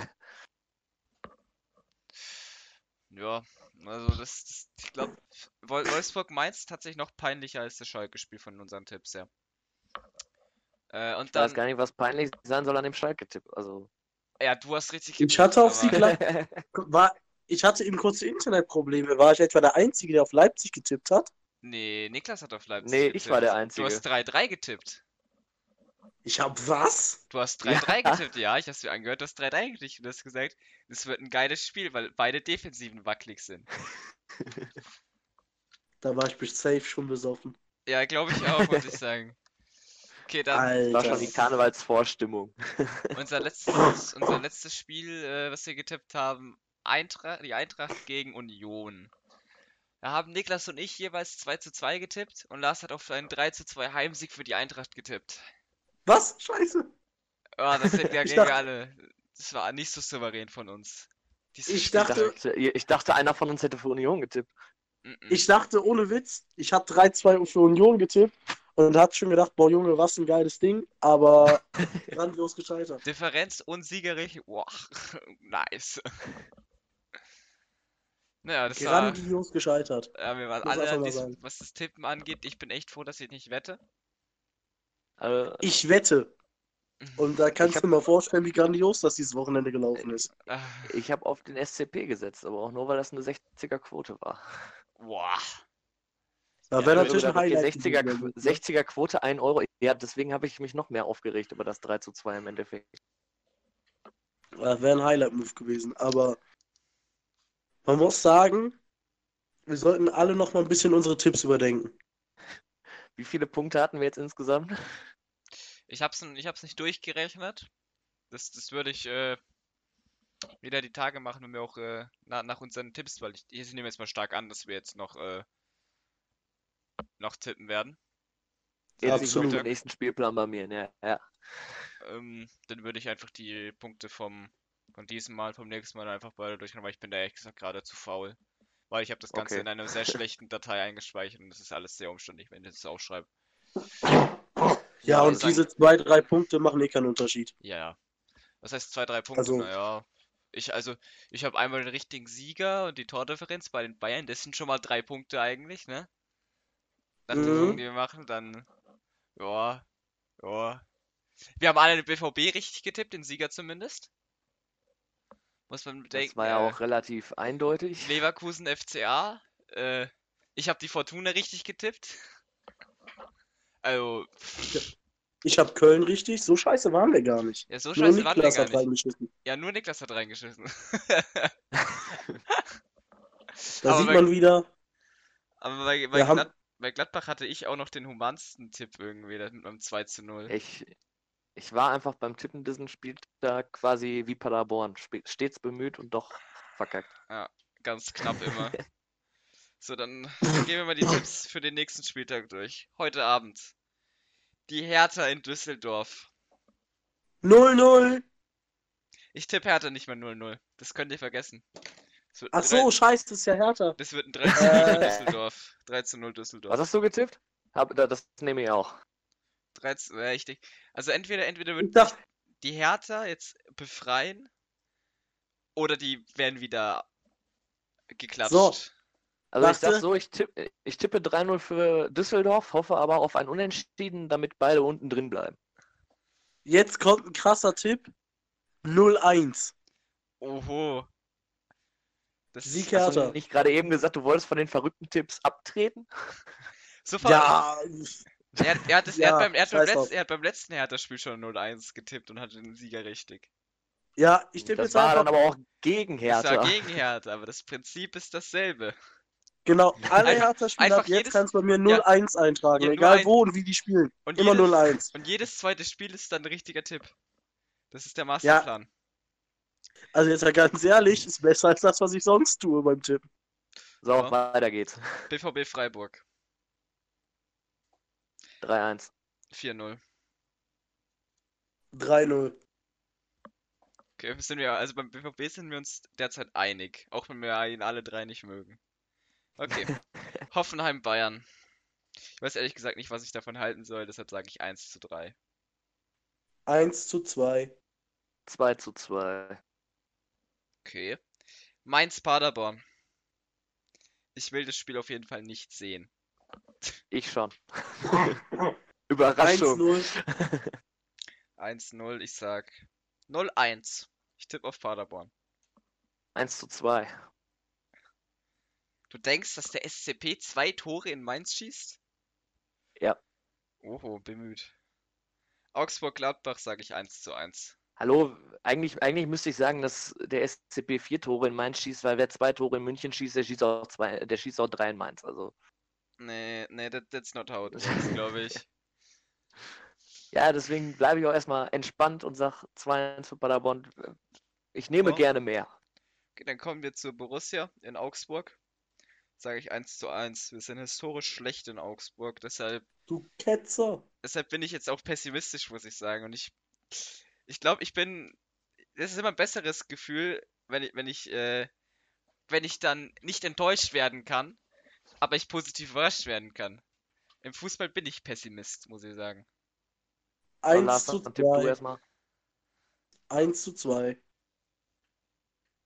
Ja, also das, das ich glaube, Wolfsburg-Mainz ist tatsächlich noch peinlicher als das Schalke-Spiel von unseren Tipps, ja. Äh, und Ich weiß dann, gar nicht, was peinlich sein soll an dem Schalke-Tipp. Also. Ja, du hast richtig Ich hatte auf sie gleich. *laughs* War, ich hatte eben kurze Internetprobleme. War ich etwa der Einzige, der auf Leipzig getippt hat? Nee, Niklas hat auf Leipzig Nee, ich war getippt. der Du Einzige. hast 3-3 getippt. Ich hab was? Du hast 3-3 getippt, ja, ich hab's mir angehört, du hast 3-3 getippt und du hast gesagt, es wird ein geiles Spiel, weil beide Defensiven wackelig sind. *laughs* Da war ich bis safe schon besoffen. Ja, glaube ich auch, muss ich *laughs* sagen. Okay, dann Das war Alter. schon die Karnevalsvorstimmung. *laughs* unser letztes, unser letztes Spiel, äh, was wir getippt haben, Eintracht, die Eintracht gegen Union. Da haben Niklas und ich jeweils 2 zu 2 getippt und Lars hat auf einen 3 zu 2 Heimsieg für die Eintracht getippt. Was? Scheiße. Ah, das sind ja gegen dachte- alle. Das war nicht so souverän von uns. Dieses Ich dachte- ich dachte, einer von uns hätte für Union getippt. Ich dachte, ohne Witz, ich habe 3-2 für Union getippt und hatte schon gedacht, boah Junge, was ein geiles Ding, aber *laughs* grandios gescheitert. Differenz unsiegerisch. Wow, *laughs* nice. Naja, das war. Grandios gescheitert. Ja, wir waren Muss alle, diesem, was das Tippen angeht, ich bin echt froh, dass ich nicht wette. Also, Ich wette. *laughs* Und da kannst Ich du dir mal vorstellen, wie grandios das dieses Wochenende gelaufen ist. Ah, ich habe auf den SCP gesetzt, aber auch nur, weil das eine 60er-Quote war. Boah. Da Ja, wäre aber natürlich ein Highlight. 60er, gewesen, Qu- ne? 60er Quote 1 Euro. Ja, deswegen habe ich mich noch mehr aufgeregt über das 3 zu 2 im Endeffekt. Ja, wäre ein Highlight-Move gewesen. Aber man muss sagen, wir sollten alle noch mal ein bisschen unsere Tipps überdenken. Wie viele Punkte hatten wir jetzt insgesamt? Ich hab's, n- ich hab's nicht durchgerechnet. Das, das würde ich äh, wieder die Tage machen, wenn wir auch äh, na, nach unseren Tipps, weil ich, ich nehme jetzt mal stark an, dass wir jetzt noch, äh, noch tippen werden. Jetzt Absolut. Absolut. den nächsten Spielplan bei mir. Ja, ja. Ähm, dann würde ich einfach die Punkte vom Und diesmal vom nächsten Mal einfach beide durchgehen, weil ich bin da ehrlich gesagt gerade zu faul. Weil ich habe das Ganze Okay. in einer sehr schlechten Datei eingespeichert und das ist alles sehr umständlich, wenn ich das aufschreibe. Ja, und sagen- diese zwei, drei Punkte machen eh keinen Unterschied. Ja, ja. Was heißt zwei, drei Punkte? Also- Naja. Ich, also, ich habe einmal den richtigen Sieger und die Tordifferenz bei den Bayern, das sind schon mal drei Punkte eigentlich, ne? Den Mhm. Wir machen, dann. Ja. Ja. Wir haben alle den BVB richtig getippt, den Sieger zumindest. Muss man Das bedenken. war ja äh, auch relativ eindeutig. Leverkusen FCA. Äh, ich habe die Fortuna richtig getippt. Also, Ich habe Köln richtig, so scheiße waren wir gar nicht. ja, so Nur scheiße waren wir Niklas gar hat nicht. reingeschissen. Ja, nur Niklas hat reingeschissen. *laughs* Da Aber sieht bei- man wieder, Aber bei, bei, Wir haben- Glad bei Gladbach hatte ich auch noch den humansten Tipp irgendwie, das mit meinem 2 zu 0. Ich, ich war einfach beim Tippen diesen Spieltag quasi wie Paderborn. Stets bemüht und doch verkackt. Ganz knapp immer. *laughs* So, dann, dann gehen wir mal die Tipps für den nächsten Spieltag durch. Heute Abend. Die Hertha in Düsseldorf. 0-0. Ich tippe Hertha nicht mehr 0-0. Das könnt ihr vergessen. Wird Ach so, drei- scheiße, das ist ja härter. Das wird ein 3 zu 0 Äh. Düsseldorf. 3 zu 0 Düsseldorf. Was hast du getippt? Hab, da- das nehme ich auch. 3 zu, ja, ich denk, also entweder, entweder Ich wird dachte, die Hertha jetzt befreien oder die werden wieder geklatscht. So. Also ich Warte. sag so, ich, tipp, ich tippe 3-0 für Düsseldorf, hoffe aber auf ein Unentschieden, damit beide unten drin bleiben. jetzt kommt ein krasser Tipp. 0-1. Oho. Das Sieg ist Hertha. Hast du nicht gerade eben gesagt, du wolltest von den verrückten Tipps abtreten? *laughs* so Ja, Er hat, er, hat das, er, hat Ja, beim, er, hat beim letzten, er hat beim letzten Hertha-Spiel schon 0-1 getippt und hatte den Sieger richtig. ja, ich tippe Das jetzt war dann einfach. aber auch gegen Das war Hertha. gegen Hertha, aber das Prinzip ist dasselbe. Genau, *laughs* alle Hertha-Spieler ab jetzt jedes- kannst du bei mir 0-1 eintragen, Ja, egal 0-1. wo und wie die spielen. Und Immer jedes, 0-1. und jedes zweite Spiel ist dann ein richtiger Tipp. Das ist der Masterplan. Also jetzt mal ganz ehrlich, ist besser als das, was ich sonst tue beim Tippen. So, Ja. weiter geht's. BVB Freiburg 3-1. 4-0. 3-0. Okay, sind wir, also beim BVB sind wir uns derzeit einig, auch wenn wir ihn alle drei nicht mögen. Okay. *laughs* Hoffenheim Bayern. Ich weiß ehrlich gesagt nicht, was ich davon halten soll, deshalb sage ich 1 zu 3. 1 zu 2. 2 zu 2. Okay. Mainz Paderborn. Ich will das Spiel auf jeden Fall nicht sehen. Ich schon. *laughs* Überraschung. 1-0. 1-0, ich sag 0-1. Ich tippe auf Paderborn. 1 zu 2. Du denkst, dass der SCP zwei Tore in Mainz schießt? Ja. Oho, bemüht. Augsburg-Gladbach sage ich 1 zu 1. Hallo, eigentlich, eigentlich müsste ich sagen, dass der SCP vier Tore in Mainz schießt, weil wer zwei Tore in München schießt, der schießt auch zwei, der schießt auch drei in Mainz. Also Nee, nee, that, that's not how it works, glaube ich. *laughs* ja, deswegen bleibe ich auch erstmal entspannt und sage 2-1 für Paderborn. Ich nehme Ja. gerne mehr. Okay, dann kommen wir zur Borussia in Augsburg. Sage ich 1 zu 1. Wir sind historisch schlecht in Augsburg, deshalb, Du Ketzer. deshalb bin ich jetzt auch pessimistisch, muss ich sagen. Und ich, ich glaube, ich bin, es ist immer ein besseres Gefühl, wenn ich, wenn ich, äh, wenn ich dann nicht enttäuscht werden kann, aber ich positiv überrascht werden kann. Im Fußball bin ich Pessimist, muss ich sagen. So, 1 Lars, zu dann tipp du 2. erstmal. 1 zu 2.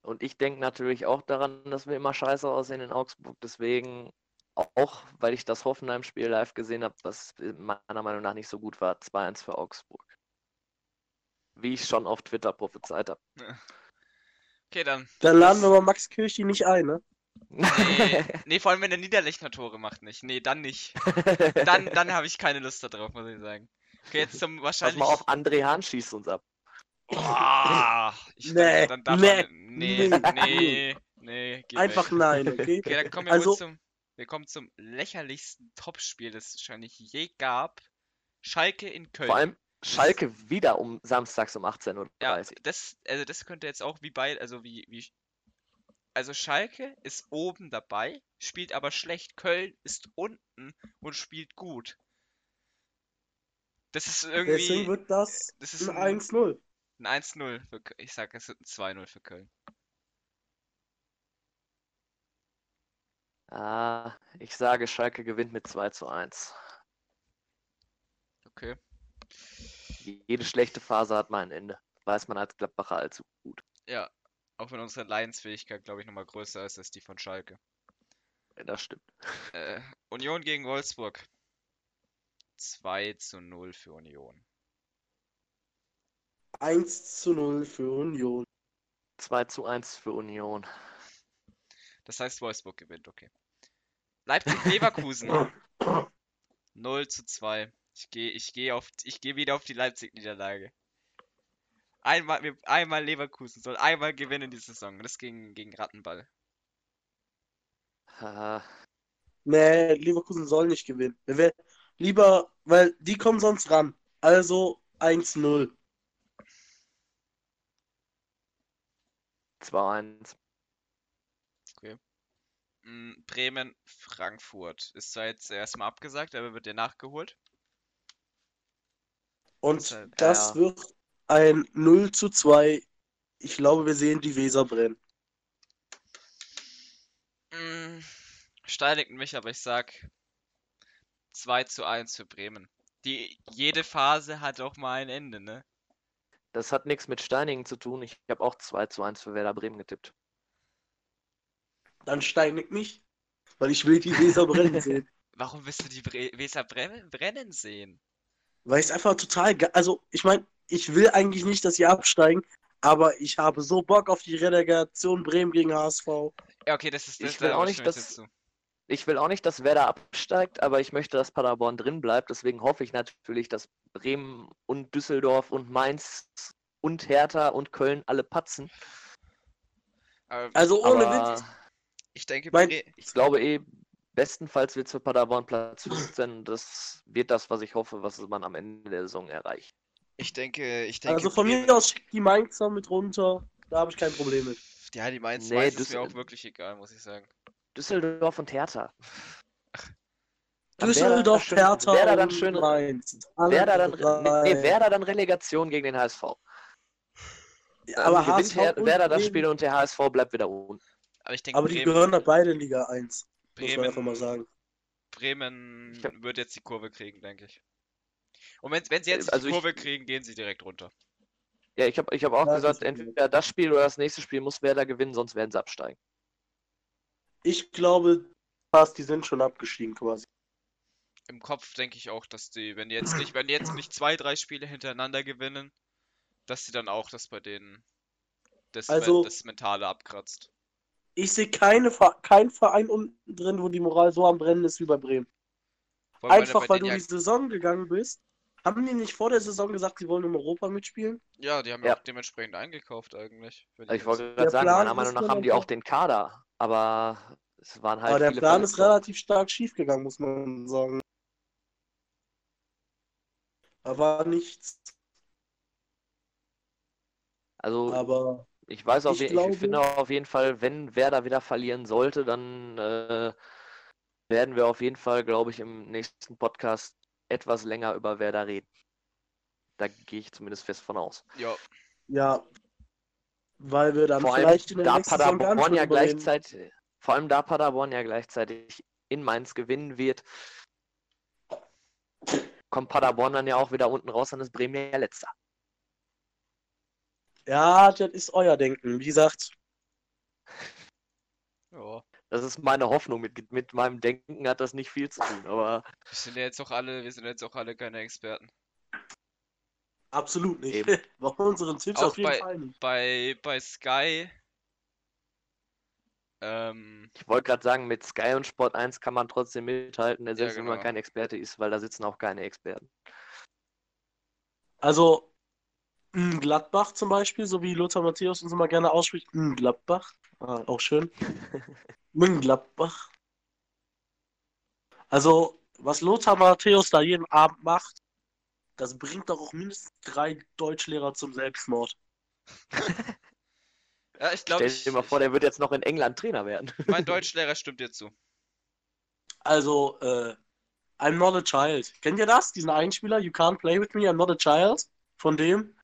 Und ich denke natürlich auch daran, dass wir immer scheiße aussehen in Augsburg. Deswegen, auch weil ich das Hoffenheim-Spiel live gesehen habe, was meiner Meinung nach nicht so gut war, 2-1 für Augsburg. Wie ich schon auf Twitter prophezeit habe. Okay, dann. Dann laden wir mal Max Kirchi nicht ein, ne? Nee, nee, vor allem wenn der Niederlechner Tore macht nicht. Nee, dann nicht. Dann, dann habe ich keine Lust darauf, muss ich sagen. Okay, jetzt zum Pass wahrscheinlich. mal auf, André Hahn schießt uns ab. Ah, ich, Nee, dann, dann darf nee, man, nee, nee, nee, nee, geh Einfach weg. nein, okay? Okay, dann kommen wir Also- zum, wir kommen zum lächerlichsten Topspiel, das es wahrscheinlich je gab. Schalke in Köln. Vor allem Schalke wieder um samstags um 18.30 Uhr. Ja, das, also das könnte jetzt auch wie bei, also wie, wie, also Schalke ist oben dabei, spielt aber schlecht. Köln ist unten und spielt gut. Das ist Deswegen irgendwie, wird das das ist ein ein, 1-0. Ein 1-0 für Köln. Ich sag, es wird ein 2-0 für Köln. Ah, ich sage, Schalke gewinnt mit 2 zu 1. Okay. Jede schlechte Phase hat mal ein Ende. Weiß man als Gladbacher allzu gut. Ja. Auch wenn unsere Leidensfähigkeit, glaube ich, nochmal größer ist als die von Schalke. Ja, Das stimmt. Äh, Union gegen Wolfsburg. 2 zu 0 für Union. 1 zu 0 für Union. 2 zu 1 für Union. Das heißt, Wolfsburg gewinnt, okay. Leipzig-Leverkusen. *laughs* 0 zu 2. Ich gehe ich geh auf, ich geh wieder auf die Leipzig-Niederlage. Einmal, einmal Leverkusen soll einmal gewinnen die Saison. Das gegen, gegen Rattenball. Nee, Leverkusen soll nicht gewinnen. Wir lieber, weil die kommen sonst ran. Also 1-0. 2-1. Mm, Bremen-Frankfurt. Ist zwar jetzt erstmal abgesagt, aber wird ja nachgeholt. Und Deshalb, das ja. wird ein 0 zu 2. Ich glaube, wir sehen die Weser brennen. Mm, Steinigt mich, aber ich sag 2 zu 1 für Bremen. Die, jede Phase hat auch mal ein Ende, ne? Das hat nichts mit Steiningen zu tun. Ich habe auch 2 zu 1 für Werder Bremen getippt. Dann steinigt mich, weil ich will die Weser brennen sehen. *laughs* Warum willst du die Bre Weser brennen sehen? Weil ich es einfach total ge Also, ich meine, ich will eigentlich nicht, dass sie absteigen, aber ich habe so Bock auf die Relegation Bremen gegen HSV. Ja, okay, das ist das Ich will da auch nicht, dass-. Ich will auch nicht, dass Werder absteigt, aber ich möchte, dass Paderborn drin bleibt. Deswegen hoffe ich natürlich, dass Bremen und Düsseldorf und Mainz und Hertha und Köln alle patzen. Aber Also ohne Aber Witz. ich denke, mein- Bre ich glaube eh, bestenfalls wird es für Paderborn Platz 15. Das wird das, was ich hoffe, was man am Ende der Saison erreicht. ich denke, ich denke, Also von mir aus schickt die Mainzer mit runter. Da habe ich kein Problem mit. Ja, die Mainz, Nee, Mainz ist mir auch wirklich egal, muss ich sagen. Düsseldorf und Hertha. Dann Düsseldorf, schön- Hertha Werder dann und schön- Mainz. Alle Werder dann, nee, Werder dann Relegation gegen den HSV. Ja, Dann aber gewinnt HSV Her Werder das Spiel und der HSV bleibt wieder unten. Aber ich denke, Aber die Bremen, gehören da beide in Liga 1. Muss man einfach mal Bremen, sagen. Bremen Ich hab- wird jetzt die Kurve kriegen, denke ich. Und wenn, wenn sie jetzt Also die ich- Kurve kriegen, gehen sie direkt runter. Ja, ich habe ich hab auch Ja, gesagt, das entweder das Spiel oder das nächste Spiel muss Werder gewinnen, sonst werden sie absteigen. Ich glaube, fast die sind schon abgestiegen quasi. Im Kopf denke ich auch, dass die, wenn die jetzt nicht, wenn die jetzt nicht zwei, drei Spiele hintereinander gewinnen, dass sie dann auch das bei denen das, Also- das Mentale abkratzt. Ich sehe keine, keinen Verein unten drin, wo die Moral so am Brennen ist wie bei Bremen. Vor allem, Einfach weil du die Saison gegangen bist. Haben die nicht vor der Saison gesagt, sie wollen um Europa mitspielen? ja, die haben ja Ja. auch dementsprechend eingekauft eigentlich. wenn Also ich wollte gerade sagen, Plan meiner Meinung ist nach haben die auch den Kader, aber es waren halt Aber der viele Plan ist Verletzungen. relativ stark schief gegangen, muss man sagen. Da war nichts. Also Aber ich weiß auf ich glaube- ich finde auf jeden Fall, wenn Werder wieder verlieren sollte, dann äh, werden wir auf jeden Fall, glaube ich, im nächsten Podcast etwas länger über Werder reden. Da gehe ich zumindest fest von aus. Ja, ja, weil wir dann Vor allem, vielleicht in der da nächsten Paderborn mehr ja gleichzeitig, vor allem da Paderborn ja gleichzeitig in Mainz gewinnen wird, kommt Paderborn dann ja auch wieder unten raus, dann ist Bremen ja letzter. Ja, das ist euer Denken. Wie gesagt, ja. Das ist meine Hoffnung. Mit, mit meinem Denken hat das nicht viel zu tun, aber Wir sind ja jetzt auch alle, wir sind jetzt auch alle keine Experten. absolut nicht. Eben. *laughs* Bei unseren Tipps Auch auf jeden bei- Fall nicht. Bei, bei Sky, ähm, ich wollte gerade sagen, mit Sky und Sport 1 kann man trotzdem mithalten, selbst wenn man genau. kein Experte ist, weil da sitzen auch keine Experten. Also, Gladbach zum Beispiel, so wie Lothar Matthäus uns immer gerne ausspricht, Gladbach. Ah, auch schön. *laughs* Gladbach. Also, was Lothar Matthäus da jeden Abend macht, das bringt doch auch mindestens drei Deutschlehrer zum Selbstmord. *laughs* ja, ich glaube, Stell ich, dir mal vor, der wird jetzt noch in England Trainer werden. *laughs* mein Deutschlehrer stimmt dir zu. Also, äh, I'm not a child. Kennt ihr das? Diesen Einspieler, You can't play with me, I'm not a child? Von dem?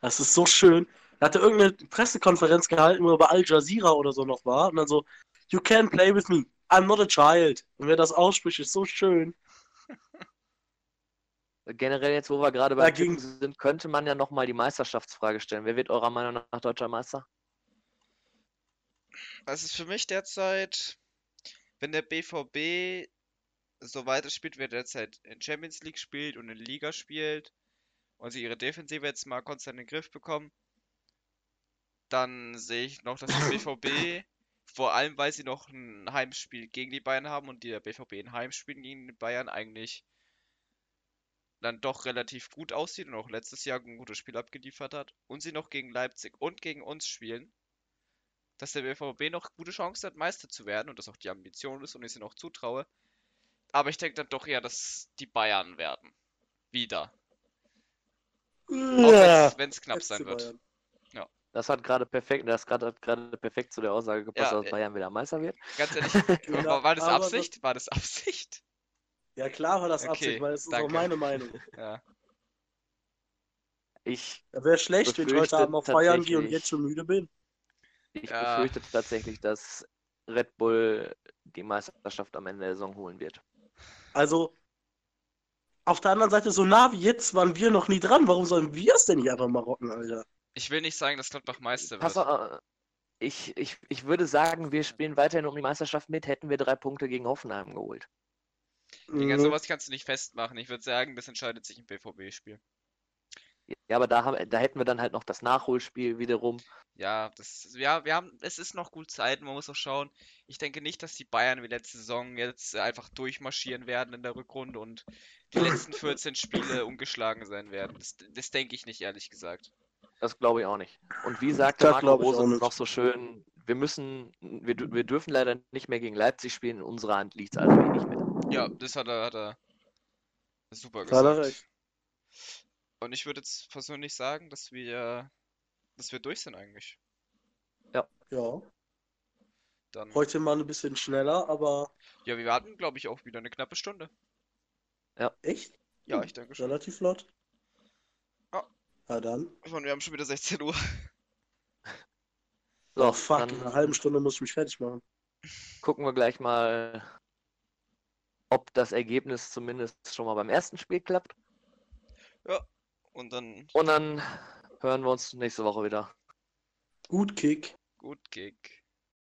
Das ist so schön. Er hatte irgendeine Pressekonferenz gehalten, wo er bei Al Jazeera oder so noch war. Und dann so, You can play with me. I'm not a child. Und wer das ausspricht, ist so schön. Generell jetzt, wo wir gerade bei Dagegen- sind, könnte man ja nochmal die Meisterschaftsfrage stellen. Wer wird eurer Meinung nach deutscher Meister? Das ist für mich derzeit, wenn der BVB so weiterspielt, wie er derzeit in Champions League spielt und in Liga spielt und sie ihre Defensive jetzt mal konstant in den Griff bekommen, dann sehe ich noch, dass der *coughs* BVB, vor allem weil sie noch ein Heimspiel gegen die Bayern haben und der BVB in Heimspielen gegen die Bayern eigentlich dann doch relativ gut aussieht und auch letztes Jahr ein gutes Spiel abgeliefert hat und sie noch gegen Leipzig und gegen uns spielen, dass der BVB noch gute Chancen hat, Meister zu werden und das auch die Ambition ist und ich sie noch zutraue. Aber ich denke dann doch eher, dass die Bayern werden. Wieder. Auch Ja. wenn es knapp sein wird. Bayern. Das hat gerade perfekt, das hat gerade perfekt zu der Aussage gepasst, Ja, dass äh, Bayern wieder Meister wird. Ganz ehrlich, *laughs* Genau, war, das das- Absicht? War das Absicht? Ja, klar war das Okay, Absicht, weil es ist auch meine Meinung. *laughs* Ja. Ich, Ja, Wäre schlecht, wenn ich heute Abend auf Feiern gehe und jetzt schon müde bin. ich Ja. befürchte tatsächlich, dass Red Bull die Meisterschaft am Ende der Saison holen wird. Also, auf der anderen Seite, so nah wie jetzt waren wir noch nie dran. Warum sollen wir es denn nicht einfach mal rocken, Alter? Ich will nicht sagen, dass Gladbach Meister Pass wird. auf, äh, ich, ich, ich würde sagen, wir spielen weiterhin um die Meisterschaft mit, hätten wir drei Punkte gegen Hoffenheim geholt. Gegen Mhm. sowas kannst du nicht festmachen. Ich würde sagen, das entscheidet sich im BVB-Spiel. Ja, aber da, haben, da hätten wir dann halt noch das Nachholspiel wiederum. Ja, das, ja, wir haben, es ist noch gut Zeit, man muss auch schauen. Ich denke nicht, dass die Bayern wie letzte Saison jetzt einfach durchmarschieren werden in der Rückrunde und die letzten 14 Spiele ungeschlagen sein werden. Das, das denke ich nicht, ehrlich gesagt. Das glaube ich auch nicht. Und wie sagte Marco glaube ich auch Rose nicht. noch so schön, wir müssen, wir, wir dürfen leider nicht mehr gegen Leipzig spielen, in unserer Hand liegt es also eh nicht mehr. Ja, das hat er, hat er super Da hat er gesagt. recht. Und ich würde jetzt persönlich sagen, dass wir, dass wir durch sind eigentlich. Ja, Dann, heute mal ein bisschen schneller, aber ja, wir hatten, glaube ich, auch wieder eine knappe Stunde. Echt? Ja, Hm, ich denke schon. Relativ flott. Ja. Na dann. Und wir haben schon wieder 16 Uhr. So, Oh, fuck, in dann einer halben Stunde muss ich mich fertig machen. gucken wir gleich mal, ob das Ergebnis zumindest schon mal beim ersten Spiel klappt. Und dann Und dann hören wir uns nächste Woche wieder. Gut Kick. gut Kick.